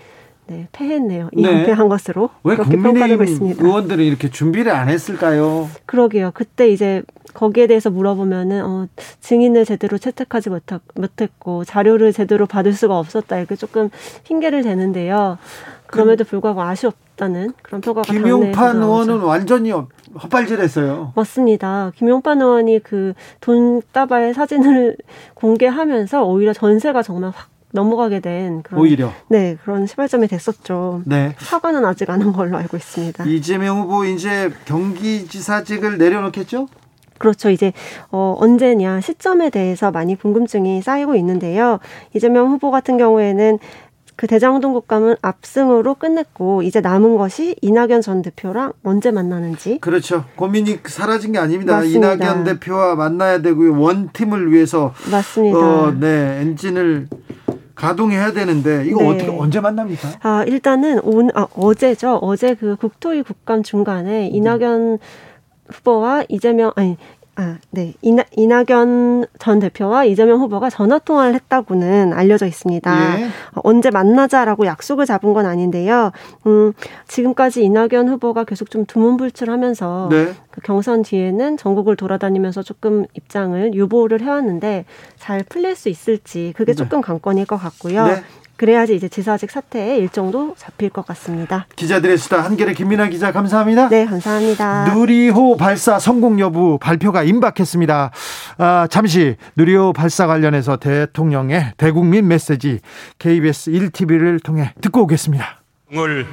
네, 패했네요. 이 네. 것으로 왜 그렇게 평가되고 국민의힘 있습니다. 의원들은 이렇게 준비를 안 했을까요? 그러게요. 그때 이제 거기에 대해서 물어보면은 어, 증인을 제대로 채택하지 못하, 못했고 자료를 제대로 받을 수가 없었다 이렇게 조금 핑계를 대는데요. 그럼에도 불구하고 아쉬웠다는 그런 평가가 김용판 나오죠. 의원은 완전히 헛발질했어요. 맞습니다. 김용판 의원이 그 돈다발 사진을 공개하면서 오히려 전세가 정말 확 넘어가게 된 그런 오히려. 네 그런 시발점이 됐었죠. 네. 사과는 아직 안 한 걸로 알고 있습니다. 이재명 후보 이제 경기지사직을 내려놓겠죠? 그렇죠. 이제 어 언제냐 시점에 대해서 많이 궁금증이 쌓이고 있는데요. 이재명 후보 같은 경우에는 그 대장동 국감은 압승으로 끝냈고 이제 남은 것이 이낙연 전 대표랑 언제 만나는지 그렇죠. 고민이 사라진 게 아닙니다. 맞습니다. 이낙연 대표와 만나야 되고요. 원팀을 위해서 맞습니다. 어, 네 엔진을 가동해야 되는데 이거 네. 어떻게 언제 만납니까? 아, 일단은 온, 아, 어제죠. 어제 그 국토위 국감 중간에 이낙연 후보와 이재명, 아니, 아, 네. 이나, 이낙연 전 대표와 이재명 후보가 전화 통화를 했다고는 알려져 있습니다. 예. 어, 언제 만나자라고 약속을 잡은 건 아닌데요. 음, 지금까지 이낙연 후보가 계속 좀 두문불출하면서 네. 그 경선 뒤에는 전국을 돌아다니면서 조금 입장을 유보를 해왔는데 잘 풀릴 수 있을지 그게 네. 조금 관건일 것 같고요. 네. 그래야지 이제 지사직 사퇴의 일정도 잡힐 것 같습니다. 기자들의 수다 한결의 김민아 기자 감사합니다. 네, 감사합니다. 누리호 발사 성공 여부 발표가 임박했습니다. 아, 잠시 누리호 발사 관련해서 대통령의 대국민 메시지 KBS 1TV를 통해 듣고 오겠습니다. 을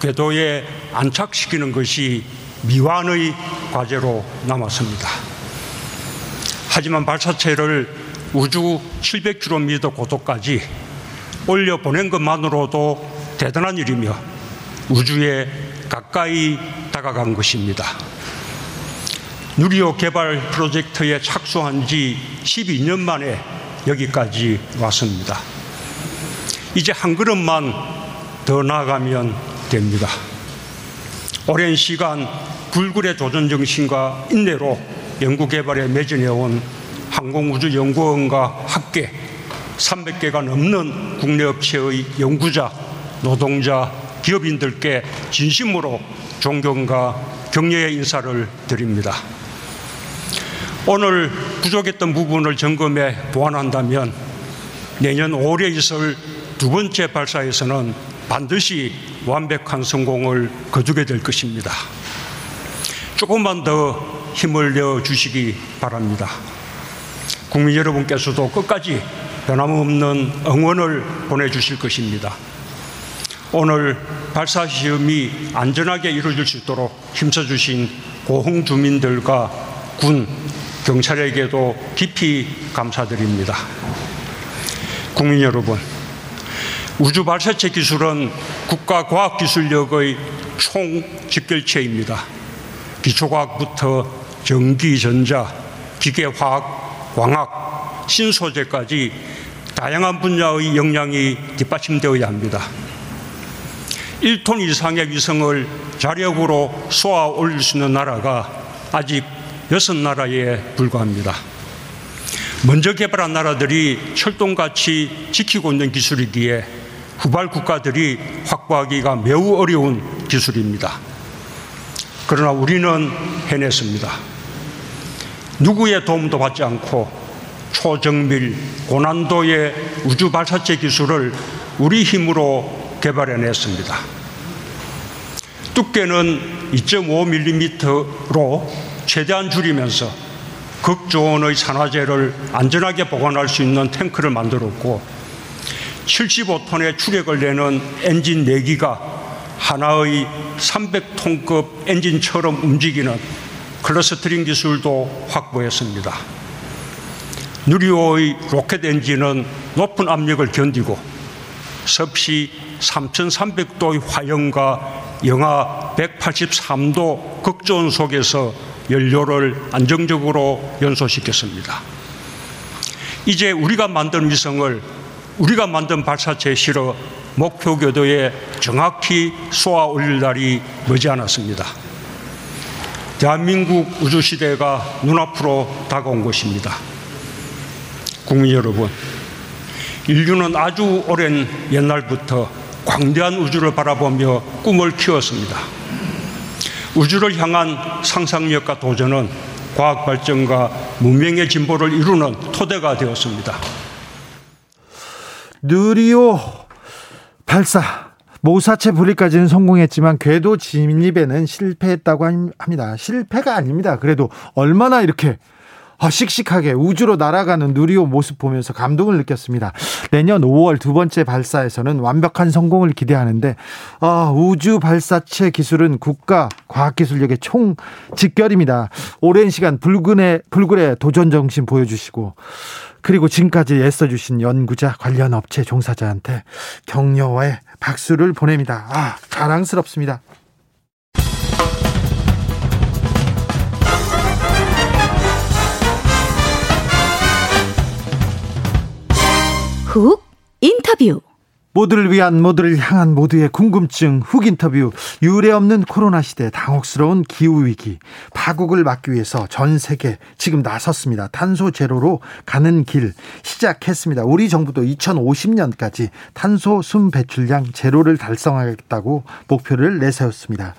궤도에 안착시키는 것이 미완의 과제로 남았습니다. 하지만 발사체를 우주 700km 고도까지 올려 보낸 것만으로도 대단한 일이며 우주에 가까이 다가간 것입니다. 누리호 개발 프로젝트에 착수한 지 12년 만에 여기까지 왔습니다. 이제 한 걸음만 더 나아가면 됩니다. 오랜 시간 불굴의 도전 정신과 인내로 연구 개발에 매진해온 항공우주연구원과 학계 300개가 넘는 국내 업체의 연구자, 노동자, 기업인들께 진심으로 존경과 격려의 인사를 드립니다. 오늘 부족했던 부분을 점검해 보완한다면 내년 5월에 있을 두 번째 발사에서는 반드시 완벽한 성공을 거두게 될 것입니다. 조금만 더 힘을 내어 주시기 바랍니다. 국민 여러분께서도 끝까지 변함없는 응원을 보내주실 것입니다. 오늘 발사 시험이 안전하게 이루어질 수 있도록 힘써주신 고흥 주민들과 군, 경찰에게도 깊이 감사드립니다. 국민 여러분, 우주 발사체 기술은 국가 과학 기술력의 총 직결체입니다. 기초과학부터 전기, 전자, 기계화학, 광학, 신소재까지 다양한 분야의 역량이 뒷받침되어야 합니다. 1톤 이상의 위성을 자력으로 쏘아 올릴 수 있는 나라가 아직 여섯 나라에 불과합니다. 먼저 개발한 나라들이 철동같이 지키고 있는 기술이기에 후발 국가들이 확보하기가 매우 어려운 기술입니다. 그러나 우리는 해냈습니다. 누구의 도움도 받지 않고 초정밀, 고난도의 우주 발사체 기술을 우리 힘으로 개발해냈습니다. 두께는 2.5mm로 최대한 줄이면서 극조온의 산화제를 안전하게 보관할 수 있는 탱크를 만들었고 75톤의 추력을 내는 엔진 4기가 하나의 300톤급 엔진처럼 움직이는 clustering 기술도 확보했습니다. 누리호의 로켓 엔진은 높은 압력을 견디고 섭씨 3,300도의 화염과 영하 183도 극저온 속에서 연료를 안정적으로 연소시켰습니다. 이제 우리가 만든 위성을 우리가 만든 발사체에 실어 목표 궤도에 정확히 쏘아 올릴 날이 머지않았습니다. 대한민국 우주시대가 눈앞으로 다가온 것입니다. 국민 여러분, 인류는 아주 오랜 옛날부터 광대한 우주를 바라보며 꿈을 키웠습니다. 우주를 향한 상상력과 도전은 과학 발전과 문명의 진보를 이루는 토대가 되었습니다. 느리오 발사 모사체 분리까지는 성공했지만 궤도 진입에는 실패했다고 합니다. 실패가 아닙니다. 그래도 얼마나 이렇게 아, 씩씩하게 우주로 날아가는 누리호 모습 보면서 감동을 느꼈습니다. 내년 5월 두 번째 발사에서는 완벽한 성공을 기대하는데 아, 우주 발사체 기술은 국가 과학기술력의 총 직결입니다. 오랜 시간 불근의 불굴의 도전 정신 보여주시고 그리고 지금까지 애써주신 연구자 관련 업체 종사자한테 격려와 박수를 보냅니다. 아, 자랑스럽습니다. 훅 인터뷰 모두를 위한 모두를 향한 모두의 궁금증 훅 인터뷰 유례 없는 코로나 시대 당혹스러운 기후 위기 파국을 막기 위해서 전 세계 지금 나섰습니다. 탄소 제로로 가는 길 시작했습니다. 우리 정부도 2050년까지 탄소 숨 배출량 제로를 달성하겠다고 목표를 내세웠습니다.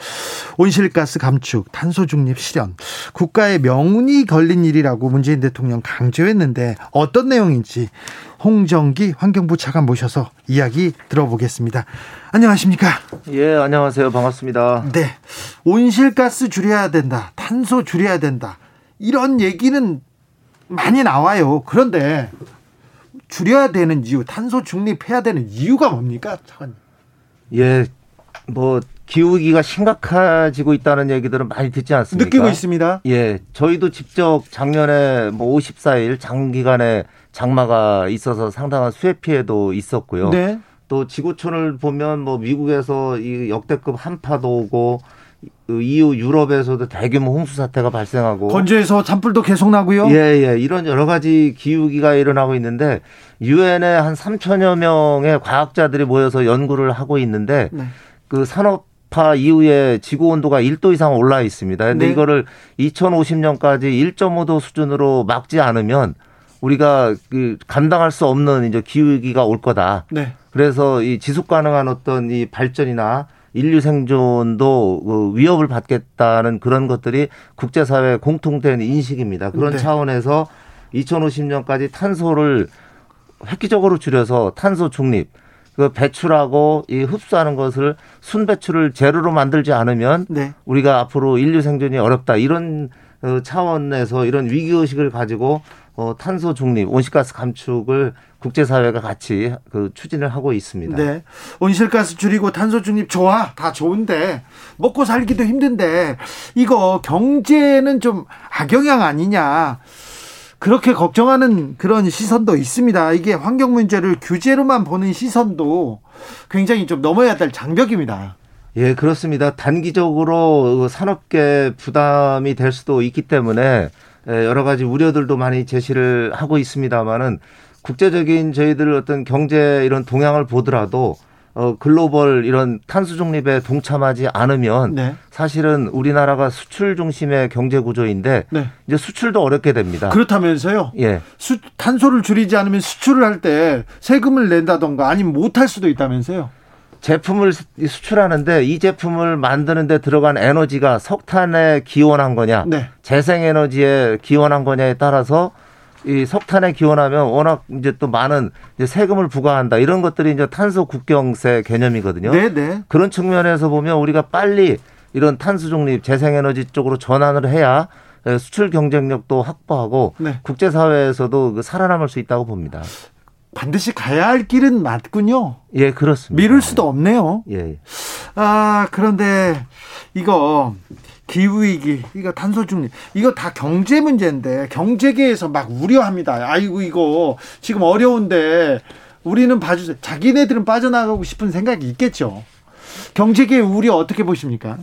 온실가스 감축, 탄소 중립 실현 국가의 명운이 걸린 일이라고 문재인 대통령 강조했는데 어떤 내용인지 홍정기 환경부 차관 모셔서 이야기 들어보겠습니다. 안녕하십니까? 예, 안녕하세요. 반갑습니다. 네. 온실가스 줄여야 된다. 탄소 줄여야 된다. 이런 얘기는 많이 나와요. 그런데 줄여야 되는 이유, 탄소 중립해야 되는 이유가 뭡니까? 차관님. 예. 뭐 기후위기가 심각해지고 있다는 얘기들은 많이 듣지 않습니까? 느끼고 있습니다. 예. 저희도 직접 작년에 뭐 54일 장기간의 장마가 있어서 상당한 수해 피해도 있었고요. 네. 또 지구촌을 보면 뭐 미국에서 이 역대급 한파도 오고 그 이후 유럽에서도 대규모 홍수 사태가 발생하고 건조해서 산불도 계속 나고요. 예, 예. 이런 여러 가지 기후기가 일어나고 있는데 유엔에 한 3천여 명의 과학자들이 모여서 연구를 하고 있는데 네. 그 산업화 이후에 지구 온도가 1도 이상 올라 있습니다. 근데 네. 이거를 2050년까지 1.5도 수준으로 막지 않으면 우리가 그 감당할 수 없는 이제 기후위기가 올 거다. 네. 그래서 이 지속 가능한 어떤 이 발전이나 인류 생존도 그 위협을 받겠다는 그런 것들이 국제사회 공통된 인식입니다. 그런 네. 차원에서 2050년까지 탄소를 획기적으로 줄여서 탄소 중립, 그 배출하고 이 흡수하는 것을 순배출을 제로로 만들지 않으면 네. 우리가 앞으로 인류 생존이 어렵다 이런 어, 차원에서 이런 위기 의식을 가지고 어, 탄소 중립, 온실가스 감축을 국제사회가 같이 그 추진을 하고 있습니다. 네. 온실가스 줄이고 탄소 중립 좋아. 다 좋은데 먹고 살기도 힘든데 이거 경제는 좀 악영향 아니냐. 그렇게 걱정하는 그런 시선도 있습니다. 이게 환경 문제를 규제로만 보는 시선도 굉장히 좀 넘어야 될 장벽입니다. 예, 그렇습니다. 단기적으로 산업계 부담이 될 수도 있기 때문에 예, 여러 가지 우려들도 많이 제시를 하고 있습니다만은 국제적인 저희들 어떤 경제 이런 동향을 보더라도 어 글로벌 이런 탄소 중립에 동참하지 않으면 네. 사실은 우리나라가 수출 중심의 경제 구조인데 네. 이제 수출도 어렵게 됩니다. 그렇다면서요. 예. 수, 탄소를 줄이지 않으면 수출을 할 때 세금을 낸다던가 아니면 못할 수도 있다면서요. 제품을 수- 수출하는데 이 제품을 만드는데 들어간 에너지가 석탄에 기원한 거냐, 네. 재생에너지에 기원한 거냐에 따라서 이 석탄에 기원하면 워낙 이제 또 많은 이제 세금을 부과한다 이런 것들이 이제 탄소 국경세 개념이거든요. 네, 네. 그런 측면에서 보면 우리가 빨리 이런 탄소 중립, 재생에너지 쪽으로 전환을 해야 수출 경쟁력도 확보하고 네. 국제사회에서도 그 살아남을 수 있다고 봅니다. 반드시 가야 할 길은 맞군요. 예, 그렇습니다. 미룰 수도 없네요. 예. 아, 그런데 이거 기후위기, 이거 탄소 중립, 이거 다 경제 문제인데 경제계에서 막 우려합니다. 아이고, 이거 지금 어려운데 우리는 봐주세요. 자기네들은 빠져나가고 싶은 생각이 있겠죠. 경제계 우려 어떻게 보십니까?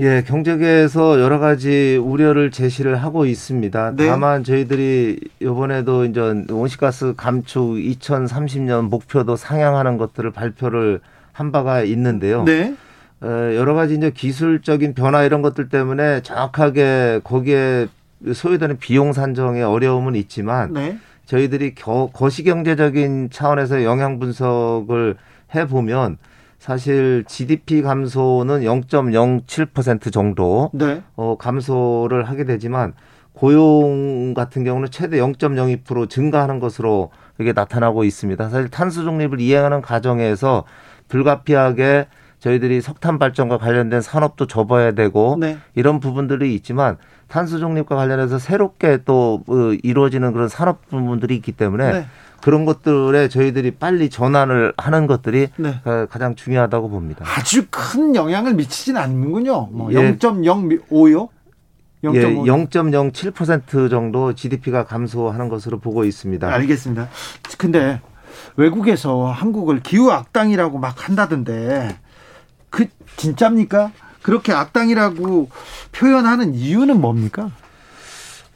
예, 경제계에서 여러 가지 우려를 제시를 하고 있습니다. 네. 다만 저희들이 이번에도 이제 온실가스 감축 2030년 목표도 상향하는 것들을 발표를 한 바가 있는데요. 네. 어, 여러 가지 이제 기술적인 변화 이런 것들 때문에 정확하게 거기에 소요되는 비용 산정에 어려움은 있지만 네. 저희들이 겨, 거시경제적인 차원에서 영향 분석을 해보면 사실 GDP 감소는 0.07% 정도 네. 어, 감소를 하게 되지만 고용 같은 경우는 최대 0.02% 증가하는 것으로 이게 나타나고 있습니다. 사실 탄소 중립을 이행하는 과정에서 불가피하게 저희들이 석탄 발전과 관련된 산업도 접어야 되고 네. 이런 부분들이 있지만 탄소 중립과 관련해서 새롭게 또 어, 이루어지는 그런 산업 부분들이 있기 때문에 네. 그런 것들에 저희들이 빨리 전환을 하는 것들이 네. 어, 가장 중요하다고 봅니다. 아주 큰 영향을 미치진 않는군요. 뭐 예. 0.05요? 예, 0.5. 0.07% 정도 GDP가 감소하는 것으로 보고 있습니다. 알겠습니다. 근데 외국에서 한국을 기후 악당이라고 막 한다던데 그 진짜입니까? 그렇게 악당이라고 표현하는 이유는 뭡니까?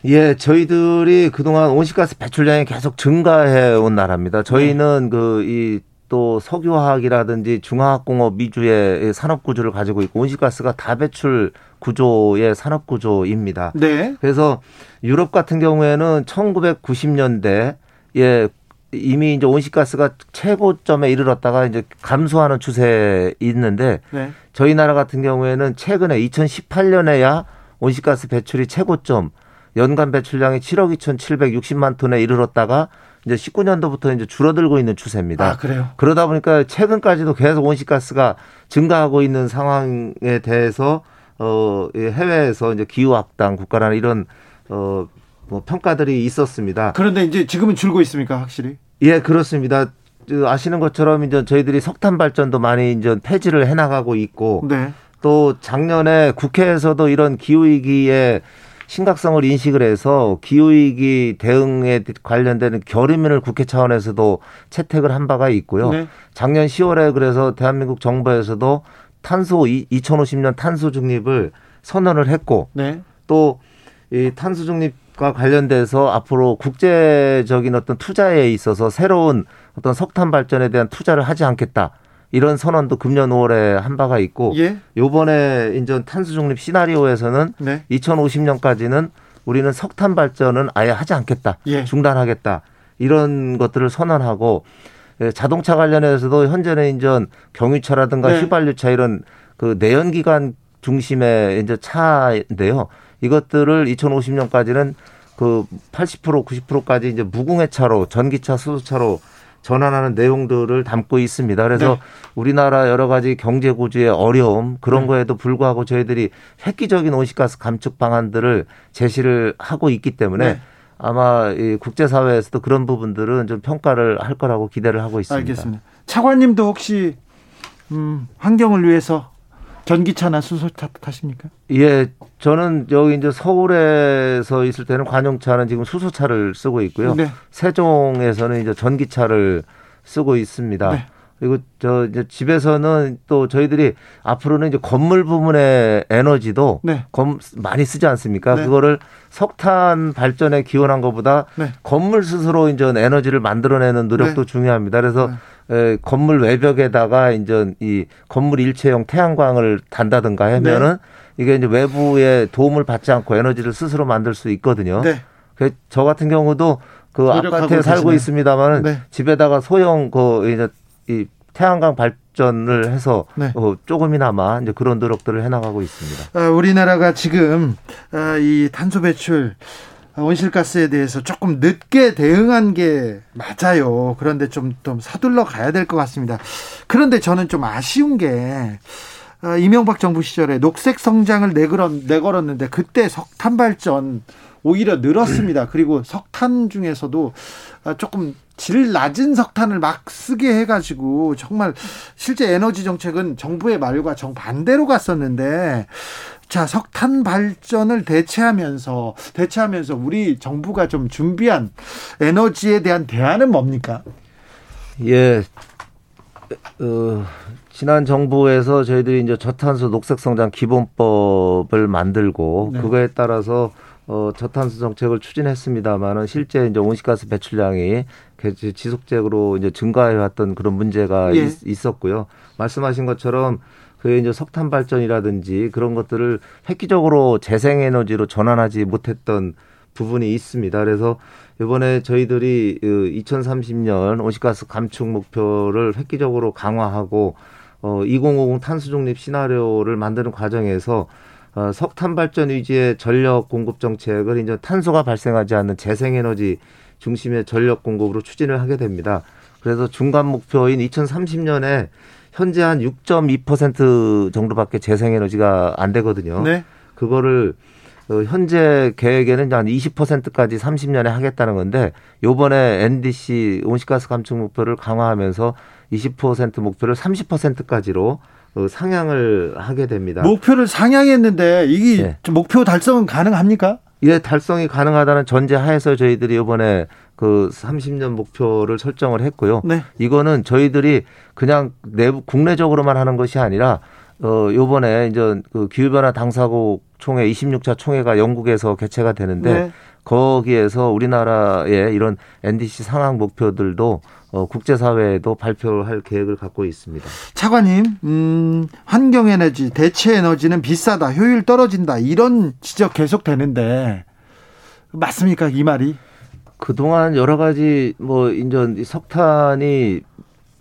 예, 저희들이 그동안 온실가스 배출량이 계속 증가해 온 나라입니다. 저희는 그이 또 석유화학이라든지 중화학공업 위주의 산업 구조를 가지고 있고 온실가스가 다배출 구조의 산업 구조입니다. 네. 그래서 유럽 같은 경우에는 1990년대에 이미 이제 온실가스가 최고점에 이르렀다가 이제 감소하는 추세에 있는데 네. 저희 나라 같은 경우에는 최근에 2018년에야 온실가스 배출이 최고점 연간 배출량이 7억 2,760만 톤에 이르렀다가 이제 19년도부터 이제 줄어들고 있는 추세입니다. 아, 그래요? 그러다 보니까 최근까지도 계속 온실가스가 증가하고 있는 상황에 대해서 어 해외에서 이제 기후 악당 국가라는 이런 어뭐 평가들이 있었습니다. 그런데 이제 지금은 줄고 있습니까, 확실히? 예, 그렇습니다. 아시는 것처럼 이제 저희들이 석탄 발전도 많이 이제 폐지를 해 나가고 있고 네. 또 작년에 국회에서도 이런 기후 위기에 심각성을 인식을 해서 기후위기 대응에 관련되는 결의문을 국회 차원에서도 채택을 한 바가 있고요. 네. 작년 10월에 그래서 대한민국 정부에서도 탄소 2050년 탄소 중립을 선언을 했고 네. 또이 탄소 중립과 관련돼서 앞으로 국제적인 어떤 투자에 있어서 새로운 어떤 석탄 발전에 대한 투자를 하지 않겠다. 이런 선언도 금년 5월에 한 바가 있고 예. 요번에 인전 탄소 중립 시나리오에서는 네. 2050년까지는 우리는 석탄 발전은 아예 하지 않겠다. 예. 중단하겠다. 이런 것들을 선언하고 예, 자동차 관련해서도 현재는 인전 경유차라든가 네. 휘발유차 이런 그 내연기관 중심의 이제 차인데요. 이것들을 2050년까지는 그 80% 90%까지 이제 무궁해 차로 전기차 수소차로 전환하는 내용들을 담고 있습니다. 그래서 네. 우리나라 여러 가지 경제 구조의 어려움 그런 네. 거에도 불구하고 저희들이 획기적인 온실가스 감축 방안들을 제시를 하고 있기 때문에 네. 아마 이 국제사회에서도 그런 부분들은 좀 평가를 할 거라고 기대를 하고 있습니다. 알겠습니다. 차관님도 혹시 음, 환경을 위해서 전기차나 수소차 타십니까? 예, 저는 여기 이제 서울에서 있을 때는 관용차는 지금 수소차를 쓰고 있고요. 네. 세종에서는 이제 전기차를 쓰고 있습니다. 네. 그리고 저 이제 집에서는 또 저희들이 앞으로는 이제 건물 부문의 에너지도 네. 검 많이 쓰지 않습니까? 네. 그거를 석탄 발전에 기원한 것보다 네. 건물 스스로 이제 에너지를 만들어내는 노력도 네. 중요합니다. 그래서 에, 건물 외벽에다가 이제 이 건물 일체형 태양광을 단다든가 하면은 이게 이제 외부의 도움을 받지 않고 에너지를 스스로 만들 수 있거든요. 네. 그저 같은 경우도 그 아파트에 살고. 있습니다만은 네. 집에다가 소형 그 이제 이 태양광 발전을 해서 네. 어, 조금이나마 이제 그런 노력들을 해나가고 있습니다. 어, 우리나라가 지금 어, 이 탄소 배출 어, 온실가스에 대해서 조금 늦게 대응한 게 맞아요. 그런데 좀, 좀 서둘러 가야 될 것 같습니다. 그런데 저는 좀 아쉬운 게 어, 이명박 정부 시절에 녹색 성장을 내걸었, 내걸었는데 그때 석탄 발전 오히려 늘었습니다. 그리고 석탄 중에서도 어, 조금 질 낮은 석탄을 막 쓰게 해가지고 정말 실제 에너지 정책은 정부의 말과 정반대로 갔었는데 자 석탄 발전을 대체하면서 대체하면서 우리 정부가 좀 준비한 에너지에 대한 대안은 뭡니까? 예. 어, 지난 정부에서 저희들이 이제 저탄소 녹색 성장 기본법을 만들고 네. 그거에 따라서 어, 저탄소 정책을 추진했습니다만은 실제 이제 온실가스 배출량이 그 지속적으로 이제 증가해 왔던 그런 문제가 예. 있, 있었고요. 말씀하신 것처럼 그 이제 석탄 발전이라든지 그런 것들을 획기적으로 재생 에너지로 전환하지 못했던 부분이 있습니다. 그래서 이번에 저희들이 2030년 온실가스 감축 목표를 획기적으로 강화하고 어, 2050 탄소 중립 시나리오를 만드는 과정에서 어, 석탄 발전 위주의 전력 공급 정책을 이제 탄소가 발생하지 않는 재생에너지 중심의 전력 공급으로 추진을 하게 됩니다. 그래서 중간 목표인 2030년에 현재 한 6.2% 정도밖에 재생에너지가 안 되거든요. 네. 그거를 어, 현재 계획에는 한 20%까지 30년에 하겠다는 건데 요번에 NDC 온실가스 감축 목표를 강화하면서 20% 목표를 30%까지로 어, 상향을 하게 됩니다. 목표를 상향했는데 이게 네. 목표 달성은 가능합니까? 예, 달성이 가능하다는 전제 하에서 저희들이 이번에 그 30년 목표를 설정을 했고요. 네. 이거는 저희들이 그냥 내부 국내적으로만 하는 것이 아니라 어 요번에 이제 그 기후 변화 당사국 총회 26차 총회가 영국에서 개최가 되는데 네. 거기에서 우리나라의 이런 NDC 상황 목표들도 어 국제사회에도 발표할 계획을 갖고 있습니다. 차관님, 음, 환경에너지, 대체에너지는 비싸다, 효율 떨어진다, 이런 지적 계속 되는데, 맞습니까, 이 말이? 그동안 여러 가지 뭐 인전 이 석탄이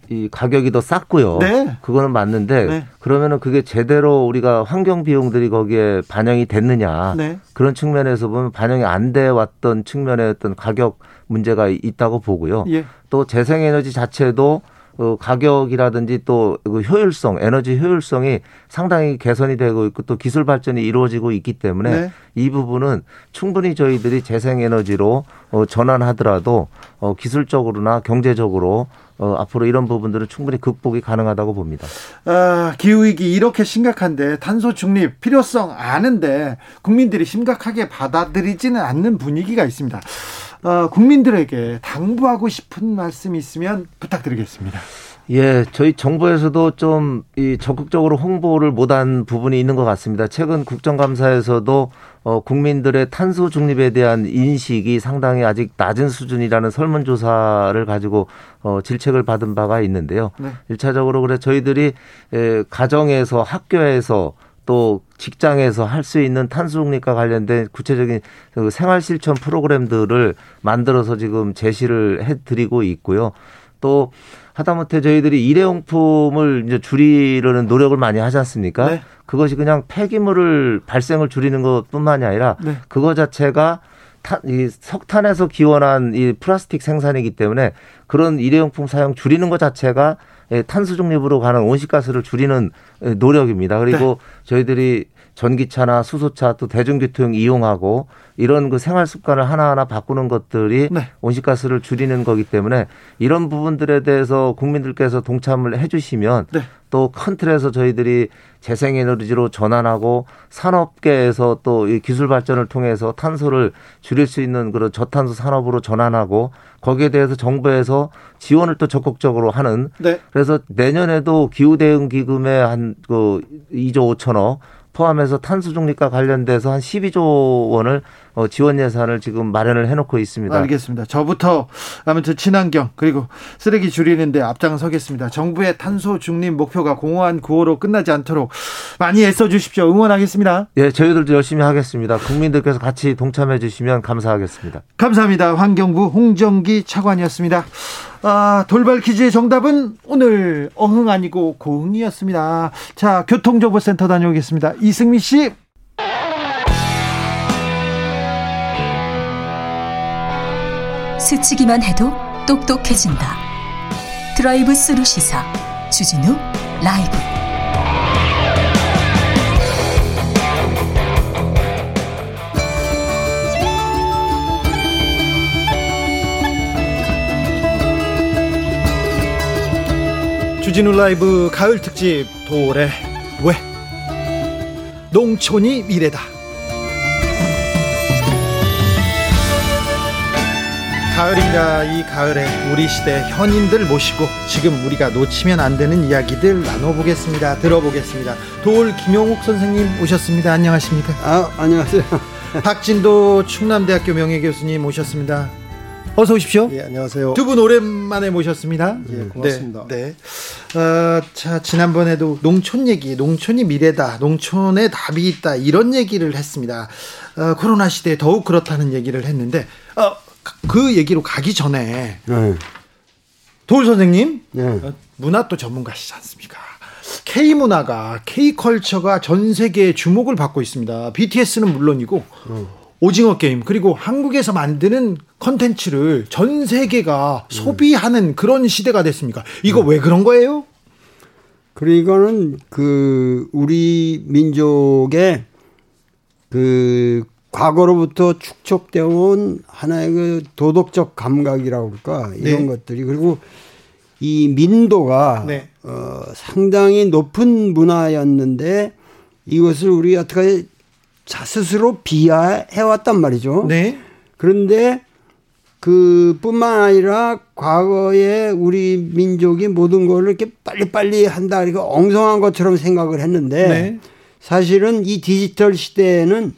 이 가격이 더 쌌고요. 네. 그거는 맞는데 네. 그러면은 그게 제대로 우리가 환경 비용들이 거기에 반영이 됐느냐 네. 그런 측면에서 보면 반영이 안 돼 왔던 측면의 어떤 가격 문제가 있다고 보고요. 예. 또 재생에너지 자체도 어, 가격이라든지 또 그 효율성, 에너지 효율성이 상당히 개선이 되고 있고 또 기술 발전이 이루어지고 있기 때문에 네. 이 부분은 충분히 저희들이 재생에너지로 어, 전환하더라도 어, 기술적으로나 경제적으로 어, 앞으로 이런 부분들은 충분히 극복이 가능하다고 봅니다. 아, 기후위기 이렇게 심각한데 탄소 중립 필요성 아는데 국민들이 심각하게 받아들이지는 않는 분위기가 있습니다. 어, 국민들에게 당부하고 싶은 말씀 있으면 부탁드리겠습니다. 예, 저희 정부에서도 좀 이 적극적으로 홍보를 못한 부분이 있는 것 같습니다. 최근 국정감사에서도 어, 국민들의 탄소 중립에 대한 인식이 상당히 아직 낮은 수준이라는 설문조사를 가지고 어, 질책을 받은 바가 있는데요. 네. 일차적으로 그래 저희들이 에, 가정에서 학교에서 또 직장에서 할 수 있는 탄소 중립과 관련된 구체적인 그 생활 실천 프로그램들을 만들어서 지금 제시를 해 드리고 있고요. 또 하다못해 저희들이 일회용품을 이제 줄이려는 노력을 많이 하지 않습니까? 네. 그것이 그냥 폐기물을 발생을 줄이는 것뿐만이 아니라 네. 그거 자체가 탄, 이 석탄에서 기원한 이 플라스틱 생산이기 때문에 그런 일회용품 사용 줄이는 것 자체가 예, 탄소 중립으로 가는 온실가스를 줄이는 예, 노력입니다. 그리고 저희들이 전기차나 수소차 또 대중교통 이용하고 이런 그 생활 습관을 하나하나 바꾸는 것들이 네. 온실가스를 줄이는 거기 때문에 이런 부분들에 대해서 국민들께서 동참을 해 주시면 네. 또큰 틀에서 저희들이 재생에너지로 전환하고 산업계에서 또 이 기술 발전을 통해서 탄소를 줄일 수 있는 그런 저탄소 산업으로 전환하고 거기에 대해서 정부에서 지원을 또 적극적으로 하는 네. 그래서 내년에도 기후 대응 기금에 한 그 2조 5천억 포함해서 탄소 중립과 관련돼서 한 12조 원을 어, 지원 예산을 지금 마련을 해놓고 있습니다. 알겠습니다. 저부터 아무튼 친환경 그리고 쓰레기 줄이는데 앞장서겠습니다. 정부의 탄소 중립 목표가 공허한 구호로 끝나지 않도록 많이 애써 주십시오. 응원하겠습니다. 예, 저희들도 열심히 하겠습니다. 국민들께서 같이 동참해 주시면 감사하겠습니다. 감사합니다. 환경부 홍정기 차관이었습니다. 아, 돌발 퀴즈의 정답은 오늘 어흥 아니고 고흥이었습니다. 자, 교통정보센터 다녀오겠습니다. 이승미 씨. 스치기만 해도 똑똑해진다. 드라이브 스루 시사 주진우 라이브. 주진우 라이브 가을 특집 도래 왜 농촌이 미래다. 가을입니다. 이 가을에 우리 시대 현인들 모시고 지금 우리가 놓치면 안 되는 이야기들 나눠보겠습니다. 들어보겠습니다. 도올 김용욱 선생님 오셨습니다. 안녕하십니까? 아, 안녕하세요. 박진도 충남대학교 명예교수님 오셨습니다. 어서 오십시오. 예, 안녕하세요. 두 분 오랜만에 모셨습니다. 예, 고맙습니다. 네. 네. 어, 자, 지난번에도 농촌 얘기, 농촌이 미래다, 농촌에 답이 있다, 이런 얘기를 했습니다. 어, 코로나 시대에 더욱 그렇다는 얘기를 했는데, 어, 그 얘기로 가기 전에, 네. 도울 선생님, 네. 어, 문화 또 전문가시지 않습니까? K 문화가, K 컬처가 전 세계에 주목을 받고 있습니다. BTS는 물론이고, 오징어 게임 그리고 한국에서 만드는 컨텐츠를 전 세계가 소비하는 그런 시대가 됐습니까? 이거 왜 그런 거예요? 그리고는 그 우리 민족의 그 과거로부터 축적되어 온 하나의 그 도덕적 감각이라고 할까 이런 네. 것들이 그리고 이 민도가 네. 어, 상당히 높은 문화였는데 이것을 우리 어떻게 자 스스로 비하해 왔단 말이죠. 네. 그런데 그뿐만 아니라 과거에 우리 민족이 모든 걸 이렇게 빨리빨리 한다 그러니까 엉성한 것처럼 생각을 했는데 네. 사실은 이 디지털 시대에는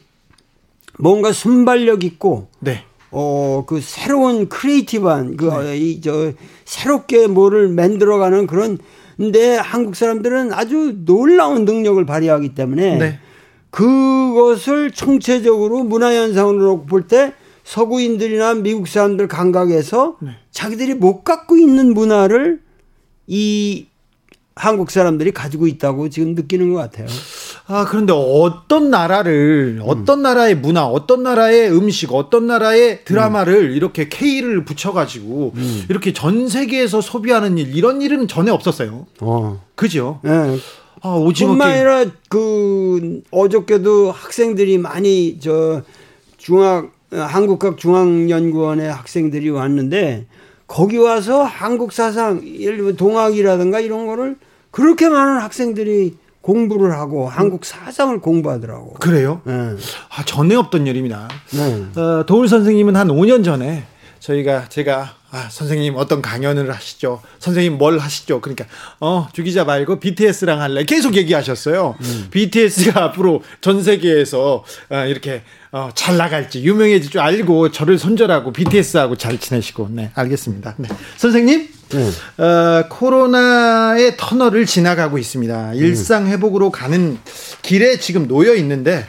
뭔가 순발력 있고 네. 어그 새로운 creative한 그이 저 새롭게 뭐를 만들어가는 그런 근데 한국 사람들은 아주 놀라운 능력을 발휘하기 때문에 네. 그것을 총체적으로 문화 현상으로 볼 때 서구인들이나 미국 사람들 감각에서 네. 자기들이 못 갖고 있는 문화를 이 한국 사람들이 가지고 있다고 지금 느끼는 것 같아요. 아, 그런데 어떤 나라를, 어떤 나라의 문화, 어떤 나라의 음식, 어떤 나라의 드라마를 이렇게 K를 붙여가지고 이렇게 전 세계에서 소비하는 일, 이런 일은 전에 없었어요. 어. 그죠? 예. 아, 오징어 뿐만. 아니라 그 어저께도 학생들이 많이 저 중학 한국학 중앙연구원의 학생들이 왔는데 거기 와서 한국 사상 예를 들면 동학이라든가 이런 거를 그렇게 많은 학생들이 공부를 하고 한국 사상을 공부하더라고. 그래요? 예. 아, 전에 없던 일입니다. 네. 어, 도울 선생님은 한 5년 전에 저희가 제가 아, 선생님 어떤 강연을 하시죠? 선생님 뭘 하시죠? 그러니까 어, 주기자 말고 BTS랑 할래. 계속 얘기하셨어요. BTS가 (laughs) 앞으로 전 세계에서 어, 이렇게 어, 잘 나갈지 유명해질 줄 알고 저를 손절하고 BTS하고 잘 지내시고 네, 알겠습니다. 네. 선생님 어, 코로나의 터널을 지나가고 있습니다. 일상 회복으로 가는 길에 지금 놓여 있는데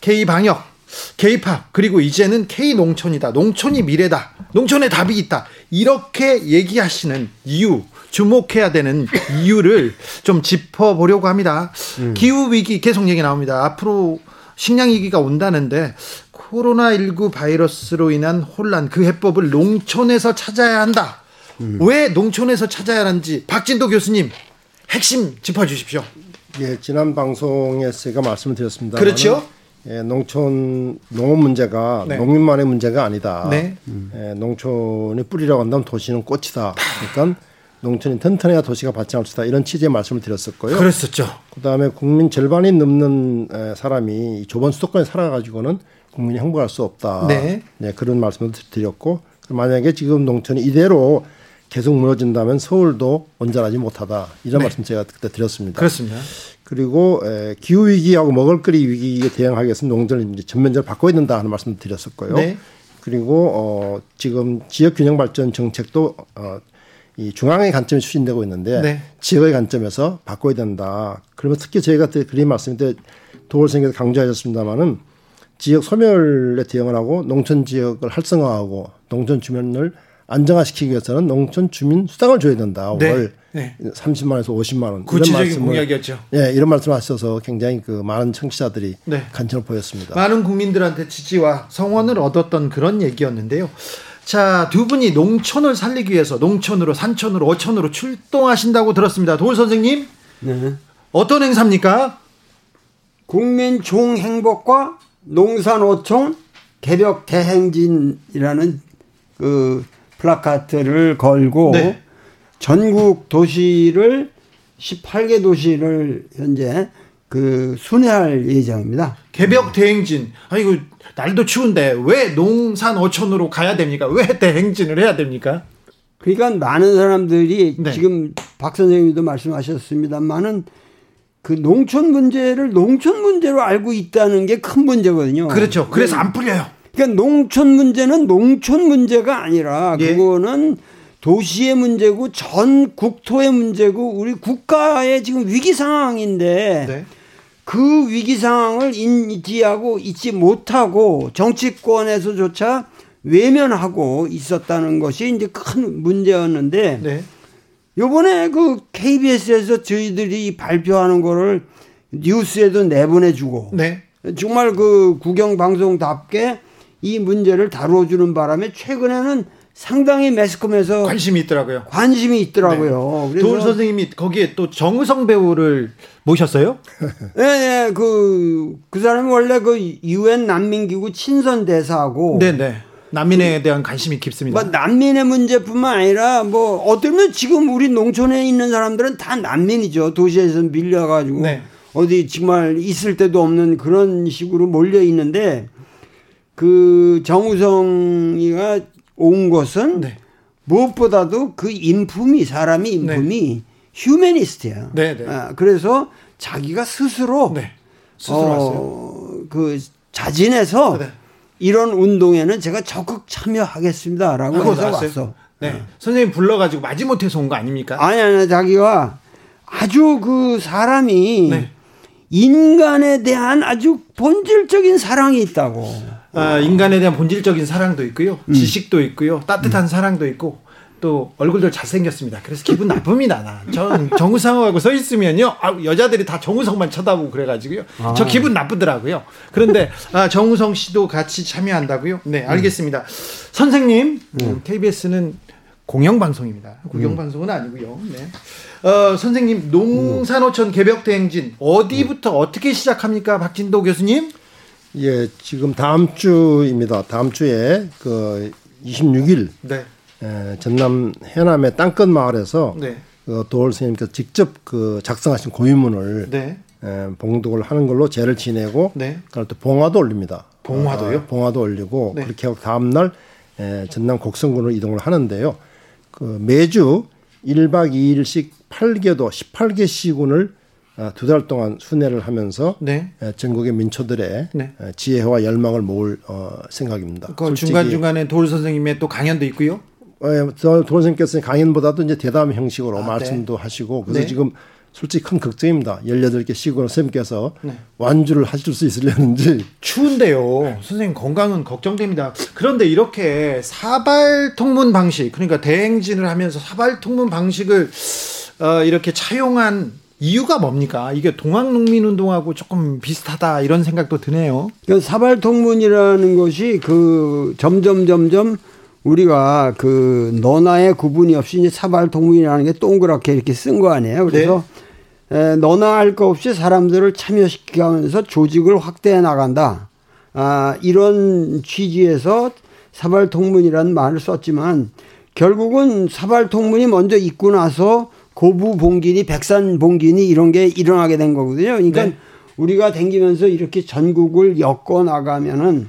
K 방역, K 팝 그리고 이제는 K 농촌이다. 농촌이 미래다. 농촌에 답이 있다. 이렇게 얘기하시는 이유 주목해야 되는 (laughs) 이유를 좀 짚어보려고 합니다. 기후 위기 계속 얘기 나옵니다. 앞으로 식량 위기가 온다는데 코로나19 바이러스로 인한 혼란 그 해법을 농촌에서 찾아야 한다. 왜 농촌에서 찾아야 하는지 박진도 교수님 핵심 짚어주십시오. 예, 지난 방송에서 제가 말씀을 드렸습니다. 그렇죠. 예, 농촌 농업 문제가 네. 농민만의 문제가 아니다. 네. 예, 농촌이 뿌리라고 한다면 도시는 꽃이다. 그러니까 농촌이 튼튼해야 도시가 발전할 수 있다. 이런 취지의 말씀을 드렸었고요. 그랬었죠. 그다음에 국민 절반이 넘는 에, 사람이 이 좁은 수도권에 살아가지고는 국민이 행복할 수 없다. 네. 그런 말씀을 드렸고 만약에 지금 농촌이 이대로 계속 무너진다면 서울도 온전하지 못하다. 이런 네. 말씀 제가 그때 드렸습니다. 그렇습니다. 그리고 에, 기후 위기하고 먹을거리 위기에 대응하기 위해서 농촌을 이제 전면적으로 바꿔야 된다 하는 말씀을 드렸었고요. 네. 그리고 어, 지금 지역 균형 발전 정책도 어, 이 중앙의 관점이 추진되고 있는데 네. 지역의 관점에서 바꿔야 된다. 그러면 특히 저희가 그때 그린 말씀 때 도올생에서 강조하셨습니다마는 지역 소멸에 대응을 하고 농촌 지역을 활성화하고 농촌 주민을 안정화시키기 위해서는 농촌 주민 수당을 줘야 된다. 네. 월 네. 30만 원에서 50만 원. 구체적인 말씀을- 공약이었죠. 예, 이런 말씀하셔서 굉장히 그 많은 청취자들이 네. 관심을 보였습니다. 많은 국민들한테 지지와 성원을 얻었던 그런 얘기였는데요. 자, 두 분이 농촌을 살리기 위해서 농촌으로 산촌으로 어촌으로 출동하신다고 들었습니다. 도울 선생님, 네. 어떤 행사입니까? 국민 총행복과 농산어촌 개벽 대행진이라는 그 플라카트를 걸고 네. 전국 도시를 18개 도시를 현재 그 순회할 예정입니다. 개벽 대행진. 아이고 날도 추운데 왜 농산 어촌으로 가야 됩니까? 왜 대행진을 해야 됩니까? 그러니까 많은 사람들이 네. 지금 박 선생님도 말씀하셨습니다만은 그 농촌 문제를 농촌 문제로 알고 있다는 게 큰 문제거든요. 그렇죠. 그래서 안 풀려요. 그러니까 농촌 문제는 농촌 문제가 아니라 예. 그거는 도시의 문제고 전 국토의 문제고 우리 국가의 지금 위기 상황인데 네. 그 위기 상황을 인지하고 잊지 못하고 정치권에서조차 외면하고 있었다는 것이 이제 큰 문제였는데 네. 요번에 그 KBS에서 저희들이 발표하는 거를 뉴스에도 내보내 주고 네. 정말 그 국영 방송답게 이 문제를 다뤄주는 바람에 최근에는 상당히 매스컴에서 관심이 있더라고요. 관심이 있더라고요. 그래서 도울 선생님이 거기에 또 정우성 배우를 모셨어요? 예, (laughs) 예, 그, 그 사람이 원래 그 유엔 난민기구 친선 대사하고 네네. 난민에 대한 관심이 깊습니다. 뭐 난민의 문제뿐만 아니라 뭐 어쩌면 지금 우리 농촌에 있는 사람들은 다 난민이죠. 도시에서 밀려가지고 네. 어디 정말 있을 데도 없는 그런 식으로 몰려 있는데 그 정우성이가 온 것은 네. 무엇보다도 그 인품이 사람이 인품이 휴메니스트야. 네, 네. 아, 그래서 자기가 스스로 네. 스스로 왔어요. 어, 그 자진해서 네. 이런 운동에는 제가 적극 참여하겠습니다라고 해서 나왔어요? 왔어. 네. 선생님 불러가지고 마지못해서 온 거 아닙니까? 아니 아니 자기가 아주 그 사람이 네. 인간에 대한 아주 본질적인 사랑이 있다고. 아, 인간에 대한 본질적인 사랑도 있고요. 지식도 있고요. 따뜻한 사랑도 있고 또 얼굴들 잘생겼습니다. 그래서 기분 나쁩니다. 나. 전 정우성하고 서 있으면요. 아, 여자들이 다 정우성만 쳐다보고 그래가지고요. 아. 저 기분 나쁘더라고요. 그런데 아, 정우성 씨도 같이 참여한다고요? 네, 알겠습니다. 선생님, 음, KBS는 공영방송입니다. 국영방송은 아니고요. 네. 어, 선생님, 농산어촌 개벽대행진 어디부터 어떻게 시작합니까? 박진도 교수님? 예, 지금 다음 주입니다. 다음 주에 그 26일 네. 에, 전남 해남의 땅끝 마을에서 네. 그 도월 선생님께서 직접 그 작성하신 고인문을 네. 에, 봉독을 하는 걸로 제를 지내고 네. 그날 또 봉화도 올립니다. 봉화도요? 어, 봉화도 올리고 네. 그렇게 하고 다음 날 에, 전남 곡성군으로 이동을 하는데요. 그 매주 1박 2일씩 8개도 18개 시군을 아, 두 달 동안 순회를 하면서 네. 에, 전국의 민초들의 네. 에, 지혜와 열망을 모을 어, 생각입니다. 그 중간 중간에 도울 선생님의 또 강연도 있고요. 예, 저 도선생께서 강연보다도 이제 대담 형식으로 아, 말씀도 하시고 그래서 네. 지금 솔직히 큰 걱정입니다. 18개 시골 선생님께서 네. 완주를 하실 수 있으려는지 추운데요. 선생님 건강은 걱정됩니다. 그런데 이렇게 사발 통문 방식, 그러니까 대행진을 하면서 사발 통문 방식을 어, 이렇게 차용한 이유가 뭡니까? 이게 동학농민운동하고 조금 비슷하다 이런 생각도 드네요. 그 사발통문이라는 것이 그 점점 점점 우리가 그 너나의 구분이 없이 이제 사발통문이라는 게 동그랗게 이렇게 쓴 거 아니에요. 그래서 에, 너나 할 거 없이 사람들을 참여시키면서 조직을 확대해 나간다. 아, 이런 취지에서 사발통문이라는 말을 썼지만 결국은 사발통문이 먼저 있고 나서 고부 봉기니 백산 봉기니 이런 게 일어나게 된 거거든요. 그러니까 네. 우리가 댕기면서 이렇게 전국을 엮어 나가면은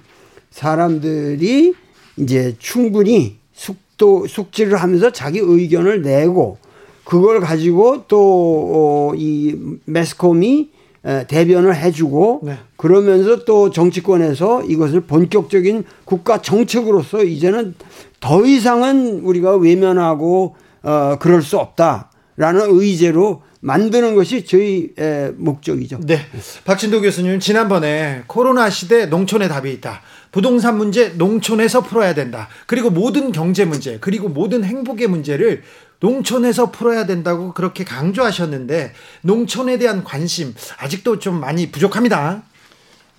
사람들이 이제 충분히 숙도 숙지를 하면서 자기 의견을 내고 그걸 가지고 또 이 매스컴이 에, 대변을 해주고 네. 그러면서 또 정치권에서 이것을 본격적인 국가 정책으로서 이제는 더 이상은 우리가 외면하고 어 그럴 수 없다 라는 의제로 만드는 것이 저희 의 목적이죠. 네. 박진도 교수님, 지난번에 코로나 시대 농촌의 답이 있다. 부동산 문제 농촌에서 풀어야 된다. 그리고 모든 경제 문제, 그리고 모든 행복의 문제를 농촌에서 풀어야 된다고 그렇게 강조하셨는데 농촌에 대한 관심 아직도 좀 많이 부족합니다.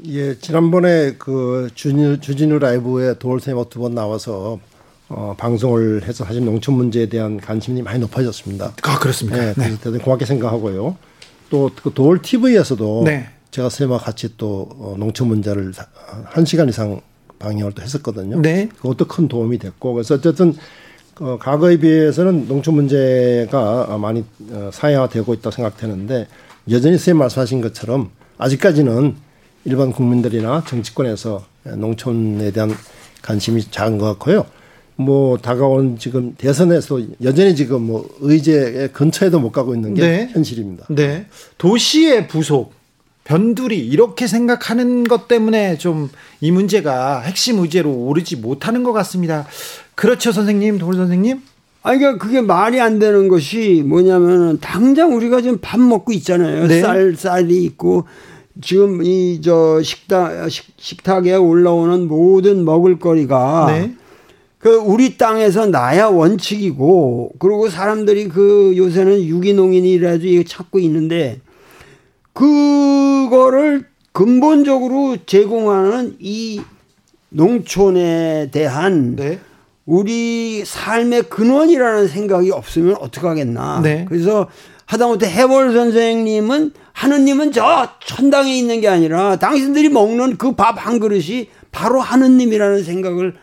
예, 지난번에 그 주진우, 주진우 라이브에 도올쌤하고 두번 나와서 어, 방송을 해서 사실 농촌 문제에 대한 관심이 많이 높아졌습니다. 아, 그렇습니까? 네, 그래서 대단히 고맙게 생각하고요. 또 그 도올 TV에서도 네. 제가 쌤과 같이 또 어, 농촌 문제를 사- 한 시간 이상 방영을 또 했었거든요. 네. 그것도 큰 도움이 됐고 그래서 어쨌든 어, 과거에 비해서는 농촌 문제가 많이 어, 사회화되고 있다고 생각되는데 여전히 선생님 말씀하신 것처럼 아직까지는 일반 국민들이나 정치권에서 농촌에 대한 관심이 작은 것 같고요. 뭐 다가온 지금 대선에서 여전히 지금 뭐 의제 근처에도 못 가고 있는 게 네. 현실입니다. 네. 도시의 부속, 변두리, 이렇게 생각하는 것 때문에 좀 이 문제가 핵심 의제로 오르지 못하는 것 같습니다. 그렇죠, 선생님, 돌 선생님? 아니, 그러니까 그게 말이 안 되는 것이 뭐냐면은 당장 우리가 지금 밥 먹고 있잖아요. 네. 쌀, 쌀이 있고 지금 이 저 식탁, 식, 식탁에 올라오는 모든 먹을거리가 네. 그 우리 땅에서 나야 원칙이고 그리고 사람들이 그 요새는 유기농인이라도 찾고 있는데 그거를 근본적으로 제공하는 이 농촌에 대한 네. 우리 삶의 근원이라는 생각이 없으면 어떡하겠나. 네. 그래서 하다못해 해월 선생님은 하느님은 저 천당에 있는 게 아니라 당신들이 먹는 그 밥 한 그릇이 바로 하느님이라는 생각을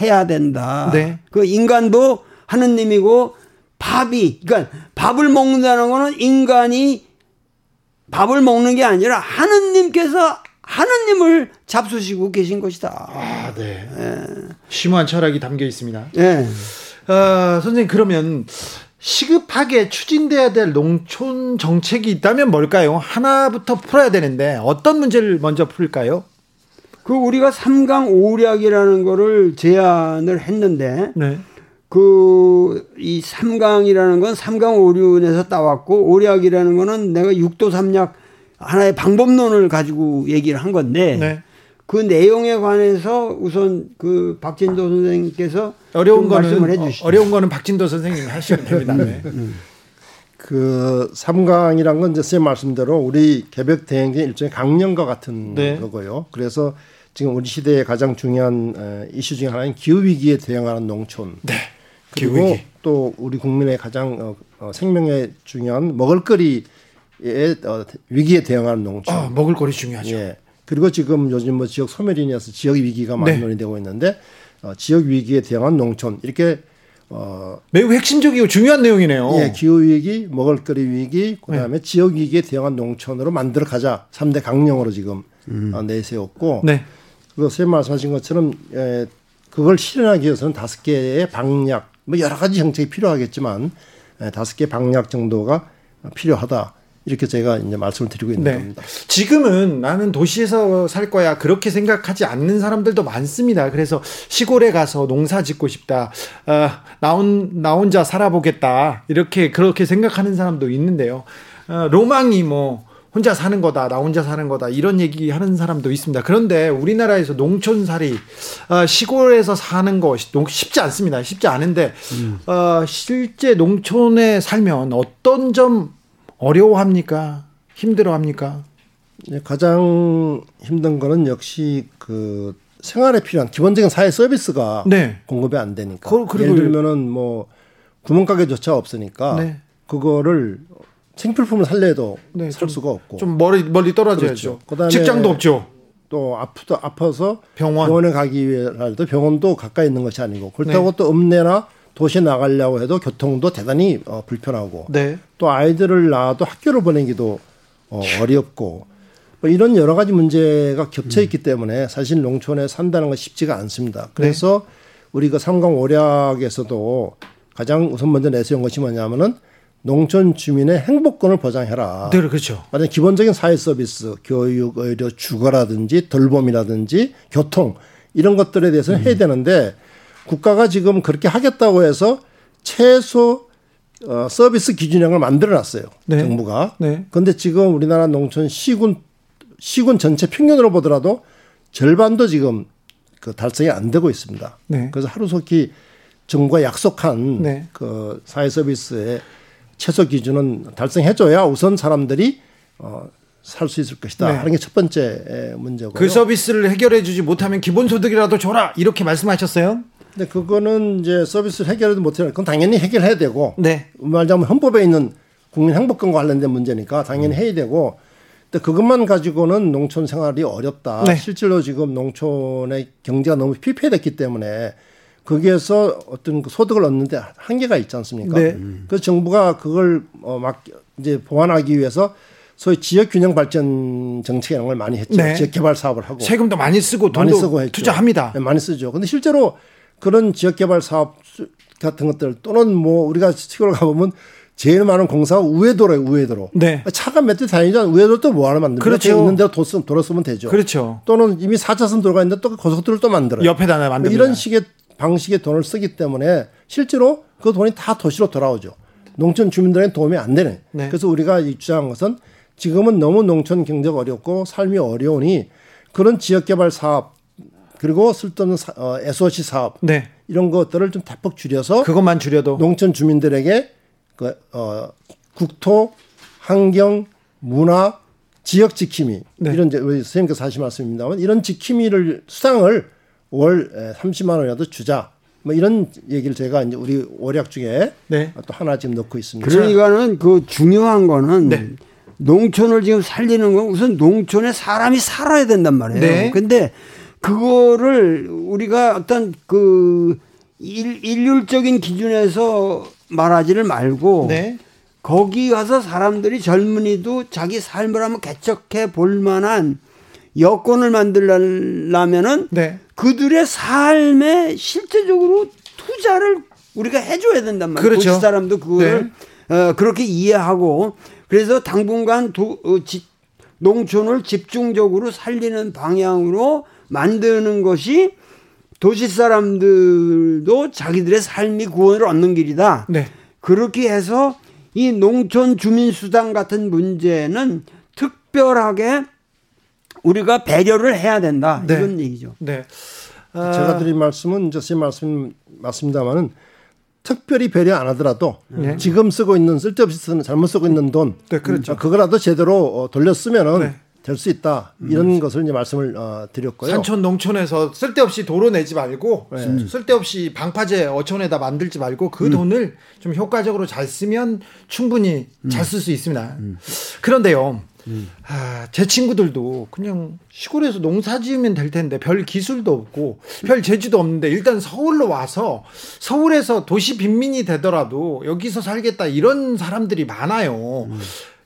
해야 된다. 네. 그 인간도 하느님이고 밥이 그러니까 밥을 먹는다는 거는 인간이 밥을 먹는 게 아니라 하느님께서 하느님을 잡수시고 계신 것이다. 아, 네. 심오한 철학이 담겨 있습니다. 예. 어, 선생님, 그러면 시급하게 추진돼야 될 농촌 정책이 있다면 뭘까요? 하나부터 풀어야 되는데 어떤 문제를 먼저 풀까요? 그 우리가 삼강 오략이라는 거를 제안을 했는데 네. 그이 삼강이라는 건 삼강 오륜에서 따왔고 오략이라는 거는 내가 육도 삼약 하나의 방법론을 가지고 얘기를 한 건데 네. 그 내용에 관해서 우선 그 박진도 선생님께서 어려운 말씀을 거는 해주시죠. 어, 어려운 거는 박진도 선생님 하시면 됩니다. 네. 그 삼강이란 건 이제 선생님 말씀대로 우리 개벽 대행진 일종의 강령과 같은 네. 거고요. 그래서 지금 우리 시대의 가장 중요한 어, 이슈 중에 하나인 기후 위기에 대응하는 농촌. 네. 그리고 기후 위기. 또 우리 국민의 가장 어, 어, 생명에 중요한 먹을거리의 어, 위기에 대응하는 농촌. 아, 먹을거리 중요하죠. 예. 그리고 지금 요즘 뭐 지역 소멸 인해서 지역 위기가 많이 네. 논의되고 있는데 어, 지역 위기에 대응한 농촌 이렇게 어, 매우 핵심적이고 중요한 내용이네요. 예, 기후 위기, 먹을거리 위기, 그다음에 네. 지역 위기에 대응한 농촌으로 만들어 가자. 3대 강령으로 지금 어, 내세웠고 네. 그 선생님 말씀하신 것처럼 에, 그걸 실현하기 위해서는 다섯 개의 방약, 뭐 여러 가지 정책이 필요하겠지만 에, 다섯 개 방약 정도가 필요하다. 이렇게 제가 이제 말씀을 드리고 있는 네. 겁니다. 지금은 나는 도시에서 살 거야 그렇게 생각하지 않는 사람들도 많습니다. 그래서 시골에 가서 농사 짓고 싶다. 어, 나, 혼, 나 혼자 살아보겠다. 이렇게 그렇게 생각하는 사람도 있는데요. 어, 로망이 뭐 혼자 사는 거다. 나 혼자 사는 거다. 이런 얘기 하는 사람도 있습니다. 그런데 우리나라에서 농촌살이 어, 시골에서 사는 거 쉽- 쉽지 않습니다. 쉽지 않은데 어, 실제 농촌에 살면 어떤 점 어려워합니까? 힘들어합니까? 예, 가장 힘든 거는 역시 그 생활에 필요한 기본적인 사회 서비스가 네. 공급이 안 되니까. 그- 예를 들면은 뭐 구멍가게조차 없으니까 네. 그거를 생필품을 살려도 네, 살 좀- 수가 없고. 좀 멀리 멀리 떨어져야죠. 그렇죠. 직장도 없죠. 또 아프다 아파서 병원. 에 가기 위해서도 병원도 가까이 있는 것이 아니고 그렇다고 네. 또 읍내나 도시에 나가려고 해도 교통도 대단히 어, 불편하고 네. 또 아이들을 낳아도 학교를 보내기도 어, 어렵고 뭐 이런 여러 가지 문제가 겹쳐 있기 때문에 사실 농촌에 산다는 건 쉽지가 않습니다. 그래서 우리 그 삼강 오략에서도 가장 우선 먼저 내세운 것이 뭐냐면은 농촌 주민의 행복권을 보장해라. 네, 그렇죠. 만약 기본적인 사회 서비스, 교육, 의료, 주거라든지 돌봄이라든지 교통 이런 것들에 대해서는 해야 되는데 국가가 지금 그렇게 하겠다고 해서 최소 어, 서비스 기준형을 만들어 놨어요. 네. 정부가. 네. 그런데 지금 우리나라 농촌 시군 시군 전체 평균으로 보더라도 절반도 지금 그 달성이 안 되고 있습니다. 네. 그래서 하루속히 정부가 약속한 네. 그 사회 서비스의 최소 기준은 달성해줘야 우선 사람들이 어, 살 수 있을 것이다 네. 하는 게 첫 번째 문제고요. 그 서비스를 해결해주지 못하면 기본소득이라도 줘라 이렇게 말씀하셨어요. 근데 그거는 이제 서비스를 해결해도 못해요. 그건 당연히 해결해야 되고. 네. 말하자면 헌법에 있는 국민 행복권과 관련된 문제니까 당연히 해야 되고. 근데 그것만 가지고는 농촌 생활이 어렵다. 네. 실제로 지금 농촌의 경제가 너무 피폐됐기 때문에 거기에서 어떤 그 소득을 얻는데 한계가 있지 않습니까? 네. 그래서 정부가 그걸 어, 막 이제 보완하기 위해서 소위 지역 균형 발전 정책 이런 걸 많이 했죠. 네. 지역 개발 사업을 하고 세금도 많이 쓰고 많이 돈도 쓰고 했죠. 투자합니다. 네, 많이 쓰죠. 근데 실제로 그런 지역 개발 사업 수- 같은 것들 또는 뭐 우리가 시골 가보면 제일 많은 공사가 우회도로예요, 우회도로. 네. 차가 몇 대 다니지 않 우회도로 또 뭐하러 만듭니까? 그렇죠. 있는 대로 도 쓰, 도로 쓰면 되죠. 그렇죠. 또는 이미 4차선 도로가 있는데 또 고속도로를 또 만들어요. 옆에다 하나 만듭니다. 이런 식의 방식의 돈을 쓰기 때문에 실제로 그 돈이 다 도시로 돌아오죠. 농촌 주민들에게 도움이 안 되는. 네. 그래서 우리가 이 주장한 것은 지금은 너무 농촌 경제가 어렵고 삶이 어려우니 그런 지역 개발 사업 그리고 쓸데없는 사- 어, SOC 사업 네. 이런 것들을 좀 대폭 줄여서 그것만 줄여도 농촌 주민들에게 그, 어, 국토, 환경, 문화, 지역 지킴이 네. 이런 이제 우리 선생님께서 하신 말씀입니다만 이런 지킴이를 수당을 월 에, 30만 원이라도 주자. 뭐 이런 얘기를 제가 이제 우리 오략 중에 네. 또 하나 지금 넣고 있습니다. 그러니까는 그 중요한 거는 네. 농촌을 지금 살리는 건 우선 농촌에 사람이 살아야 된단 말이에요. 네. 근데 그거를 우리가 어떤 그 일, 일률적인 기준에서 말하지를 말고 네. 거기 가서 사람들이 젊은이도 자기 삶을 한번 개척해 볼 만한 여건을 만들려면은 네. 그들의 삶에 실제적으로 투자를 우리가 해줘야 된단 말이에요. 그렇죠. 도시 사람도 그거를 어, 그렇게 이해하고 그래서 당분간 도, 어, 지, 농촌을 집중적으로 살리는 방향으로 만드는 것이 도시 사람들도 자기들의 삶이 구원을 얻는 길이다. 네. 그렇게 해서 이 농촌 주민 수당 같은 문제는 특별하게 우리가 배려를 해야 된다 네. 이런 얘기죠. 네. 제가 드린 말씀은 이제 제 말씀 맞습니다만은 특별히 배려 안 하더라도 네. 지금 쓰고 있는 쓸데없이 쓰는 잘못 쓰고 있는 돈 네, 그렇죠. 어, 그거라도 제대로 어, 돌려 쓰면은 네. 될수 있다 이런 것을 이제 말씀을 어, 드렸고요. 산촌 농촌에서 쓸데없이 도로 내지 말고 네. 쓸데없이 방파제 어촌에다 만들지 말고 그 음. 돈을 좀 효과적으로 잘 쓰면 충분히 잘쓸 수 있습니다. 그런데요. 아, 제 친구들도 그냥 시골에서 농사 지으면 될 텐데 별 기술도 없고 별 재주도 없는데 일단 서울로 와서 서울에서 도시 빈민이 되더라도 여기서 살겠다 이런 사람들이 많아요.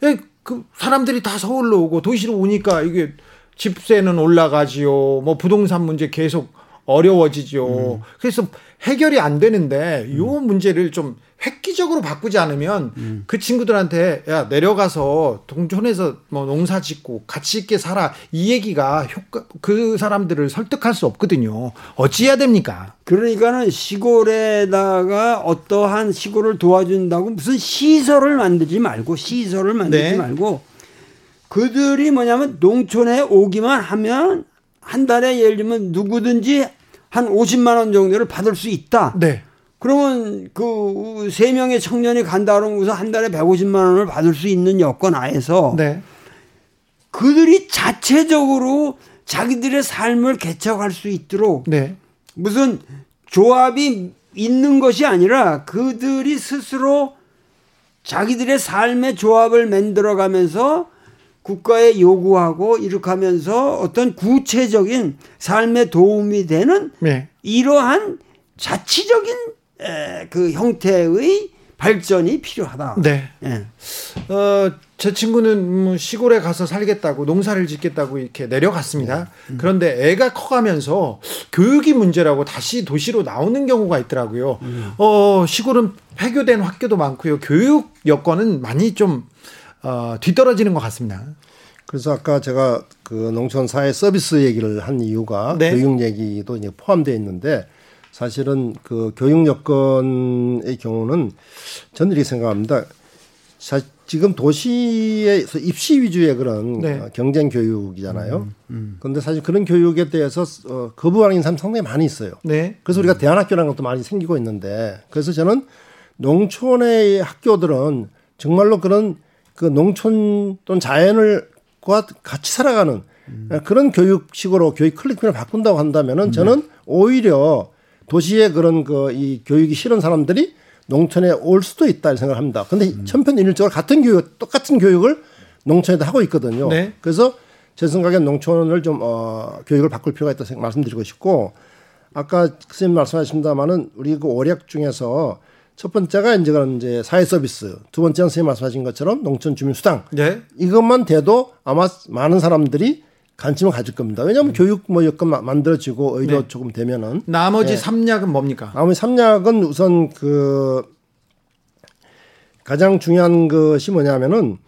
예, 그 사람들이 다 서울로 오고 도시로 오니까 이게 집세는 올라가지요. 뭐 부동산 문제 계속 어려워지죠. 그래서 해결이 안 되는데 요 문제를 좀 획기적으로 바꾸지 않으면 그 친구들한테 야 내려가서 동촌에서 뭐 농사 짓고 가치 있게 살아 이 얘기가 효과 그 사람들을 설득할 수 없거든요. 어찌해야 됩니까? 그러니까는 시골에다가 어떠한 시골을 도와준다고 무슨 시설을 만들지 말고 시설을 만들지 네. 말고 그들이 뭐냐면 농촌에 오기만 하면 한 달에 예를 들면 누구든지 한 50만 원 정도를 받을 수 있다. 네. 그러면 그 세 명의 청년이 간다 그러면서 한 달에 150만 원을 받을 수 있는 여건 하에서 네. 그들이 자체적으로 자기들의 삶을 개척할 수 있도록 네. 무슨 조합이 있는 것이 아니라 그들이 스스로 자기들의 삶의 조합을 만들어 가면서 국가에 요구하고 이렇게 하면서 어떤 구체적인 삶에 도움이 되는 네. 이러한 자치적인 에, 그 형태의 발전이 필요하다. 네. 예. 어, 제 친구는 뭐 시골에 가서 살겠다고 농사를 짓겠다고 이렇게 내려갔습니다. 그런데 애가 커가면서 교육이 문제라고 다시 도시로 나오는 경우가 있더라고요. 어, 시골은 폐교된 학교도 많고요. 교육 여건은 많이 좀 어, 뒤떨어지는 것 같습니다. 그래서 아까 제가 그 농촌 사회 서비스 얘기를 한 이유가 네. 교육 얘기도 이제 포함되어 있는데 사실은 그 교육 여건의 경우는 저는 이렇게 생각합니다. 사, 지금 도시에서 입시 위주의 그런 네. 어, 경쟁 교육이잖아요. 그런데 사실 그런 교육에 대해서 어, 거부하는 사람 상당히 많이 있어요. 네. 그래서 우리가 대안학교라는 것도 많이 생기고 있는데 그래서 저는 농촌의 학교들은 정말로 그런 그 농촌 또는 자연을과 같이 살아가는 그런 교육식으로 교육 클리닉을 바꾼다고 한다면은 저는 오히려 도시의 그런 그 이 교육이 싫은 사람들이 농촌에 올 수도 있다 이 생각을 합니다. 근데 천편일률적으로 같은 교육 똑같은 교육을 농촌에도 하고 있거든요. 네. 그래서 제 생각엔 농촌을 좀 어, 교육을 바꿀 필요가 있다고 생각 말씀드리고 싶고 아까 선생님 말씀하셨습니다마는 우리 그 오략 중에서 첫 번째가 이제 그런 이제 사회 서비스, 두 번째는 선생님 말씀하신 것처럼 농촌 주민 수당. 네. 이것만 돼도 아마 많은 사람들이 관심을 가질 겁니다. 왜냐하면 교육 뭐 여건 마- 만들어지고 오히려 네. 조금 되면은 나머지 예. 삼약은 뭡니까? 나머지 삼약은 우선 그 가장 중요한 것이 뭐냐면은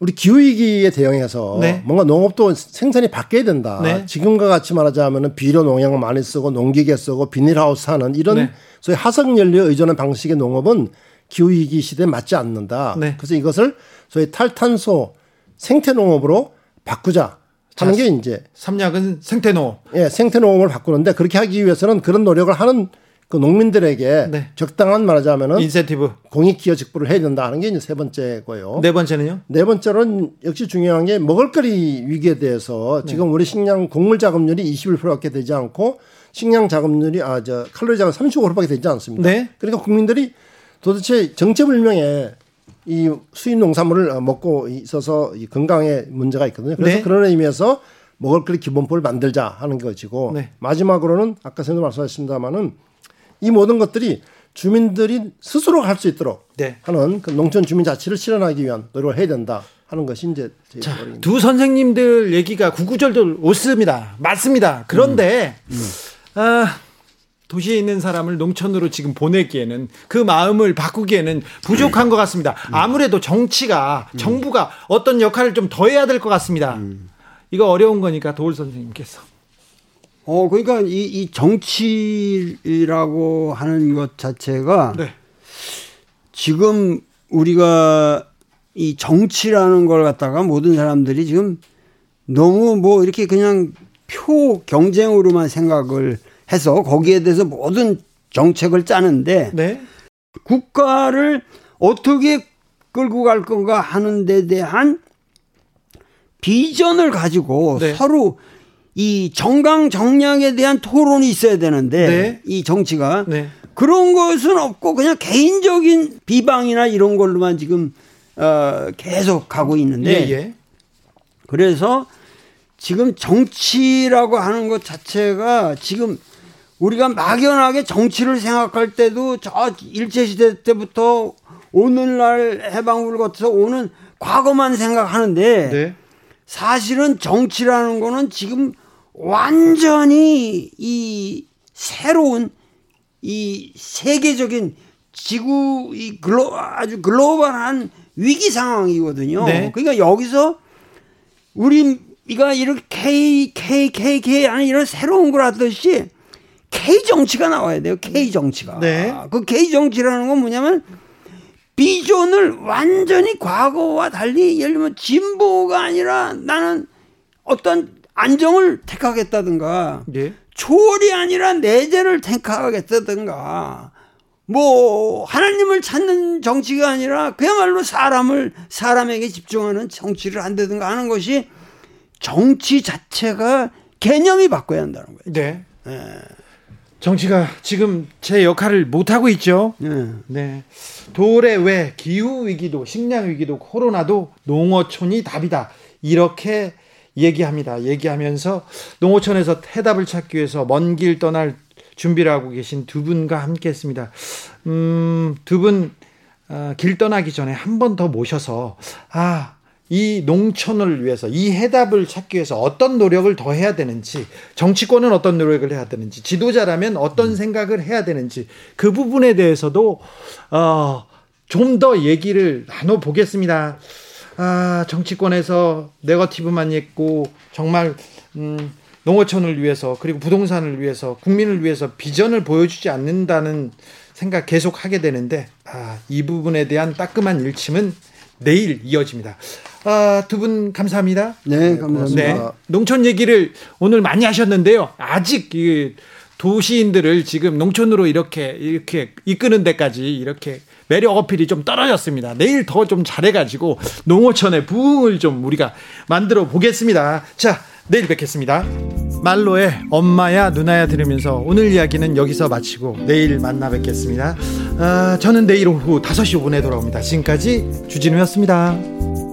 우리 기후위기에 대응해서 네. 뭔가 농업도 생산이 바뀌어야 된다. 네. 지금과 같이 말하자면은 비료 농약을 많이 쓰고 농기계 쓰고 비닐하우스 하는 이런 네. 소위 화석연료 의존한 방식의 농업은 기후위기 시대에 맞지 않는다. 네. 그래서 이것을 소위 탈탄소 생태농업으로 바꾸자 하는 자, 게 이제 삼약은 생태농업. 예, 생태농업을 바꾸는데 그렇게 하기 위해서는 그런 노력을 하는 그 농민들에게 네. 적당한 말하자면은 인센티브. 공익 기여 직부를 해야 된다 하는 게 이제 세 번째고요. 네 번째는요? 네 번째로는 역시 중요한 게 먹을거리 위기에 대해서 네. 지금 우리 식량 곡물 자급률이 21%밖에 되지 않고 식량 자급률이 아 저 칼로리 자급 35%밖에 되지 않습니다. 네. 그러니까 국민들이 도대체 정체불명의 이 수입 농산물을 어, 먹고 있어서 이 건강에 문제가 있거든요. 그래서 네. 그런 의미에서 먹을 거리 기본법을 만들자 하는 것이고 네. 마지막으로는 아까 선생님 말씀하셨습니다마는 이 모든 것들이 주민들이 스스로 할 수 있도록 네. 하는 그 농촌 주민 자치를 실현하기 위한 노력을 해야 된다 하는 것이 이제 제 자. 두 선생님들 얘기가 구구절절 옳습니다. 맞습니다. 그런데 아, 도시에 있는 사람을 농촌으로 지금 보내기에는 그 마음을 바꾸기에는 부족한 것 같습니다. 아무래도 정치가 정부가 어떤 역할을 좀 더 해야 될 것 같습니다. 이거 어려운 거니까 도울 선생님께서. 어, 그러니까 이, 이 정치라고 하는 것 자체가 네. 지금 우리가 이 정치라는 걸 갖다가 모든 사람들이 지금 너무 뭐 이렇게 그냥 표 경쟁으로만 생각을 해서 거기에 대해서 모든 정책을 짜는데 네. 국가를 어떻게 끌고 갈 건가 하는 데 대한 비전을 가지고 네. 서로 이 정강 정량에 대한 토론이 있어야 되는데 네. 이 정치가 네. 그런 것은 없고 그냥 개인적인 비방이나 이런 걸로만 지금 어 계속 가고 있는데 예, 예. 그래서 지금 정치라고 하는 것 자체가 지금 우리가 막연하게 정치를 생각할 때도 저 일제시대 때부터 오늘날 해방을 거쳐서 오는 과거만 생각하는데 네. 사실은 정치라는 거는 지금 완전히 이 새로운 이 세계적인 지구 이 글로 아주 글로벌한 위기 상황이거든요. 네. 그러니까 여기서 우리가 이렇게 K K K K 하는 이런 새로운 걸 하듯이 K 정치가 나와야 돼요. K 정치가. 네. 그 K 정치라는 건 뭐냐면 비전을 완전히 과거와 달리 예를 들면 진보가 아니라 나는 어떤 안정을 택하겠다든가 예. 초월이 아니라 내재를 택하겠다든가 뭐 하나님을 찾는 정치가 아니라 그야말로 사람을 사람에게 집중하는 정치를 한다든가 하는 것이 정치 자체가 개념이 바꿔야 한다는 거예요. 네. 정치가 지금 제 역할을 못 하고 있죠. 네. 네. 도래 외 기후 위기도 식량 위기도 코로나도 농어촌이 답이다. 이렇게 얘기합니다. 얘기하면서 농어촌에서 해답을 찾기 위해서 먼 길 떠날 준비를 하고 계신 두 분과 함께 했습니다. 음, 두 분, 어, 길 떠나기 전에 한 번 더 모셔서, 아, 이 농촌을 위해서, 이 해답을 찾기 위해서 어떤 노력을 더 해야 되는지, 정치권은 어떤 노력을 해야 되는지, 지도자라면 어떤 생각을 해야 되는지, 그 부분에 대해서도, 어, 좀 더 얘기를 나눠 보겠습니다. 아, 정치권에서 네거티브만 있고, 정말, 음, 농어촌을 위해서 그리고 부동산을 위해서 국민을 위해서 비전을 보여주지 않는다는 생각 계속 하게 되는데 아, 이 부분에 대한 따끔한 일침은 내일 이어집니다. 아, 두 분 감사합니다. 네, 감사합니다. 네, 농촌 얘기를 오늘 많이 하셨는데요. 아직 이 도시인들을 지금 농촌으로 이렇게 이렇게 이끄는 데까지 이렇게 매력 어필이 좀 떨어졌습니다. 내일 더 좀 잘해가지고 농어촌의 부흥을 좀 우리가 만들어 보겠습니다. 자, 내일 뵙겠습니다. 말로의 엄마야 누나야 들으면서 오늘 이야기는 여기서 마치고 내일 만나 뵙겠습니다. 아, 저는 내일 오후 5시 5분에 돌아옵니다. 지금까지 주진우였습니다.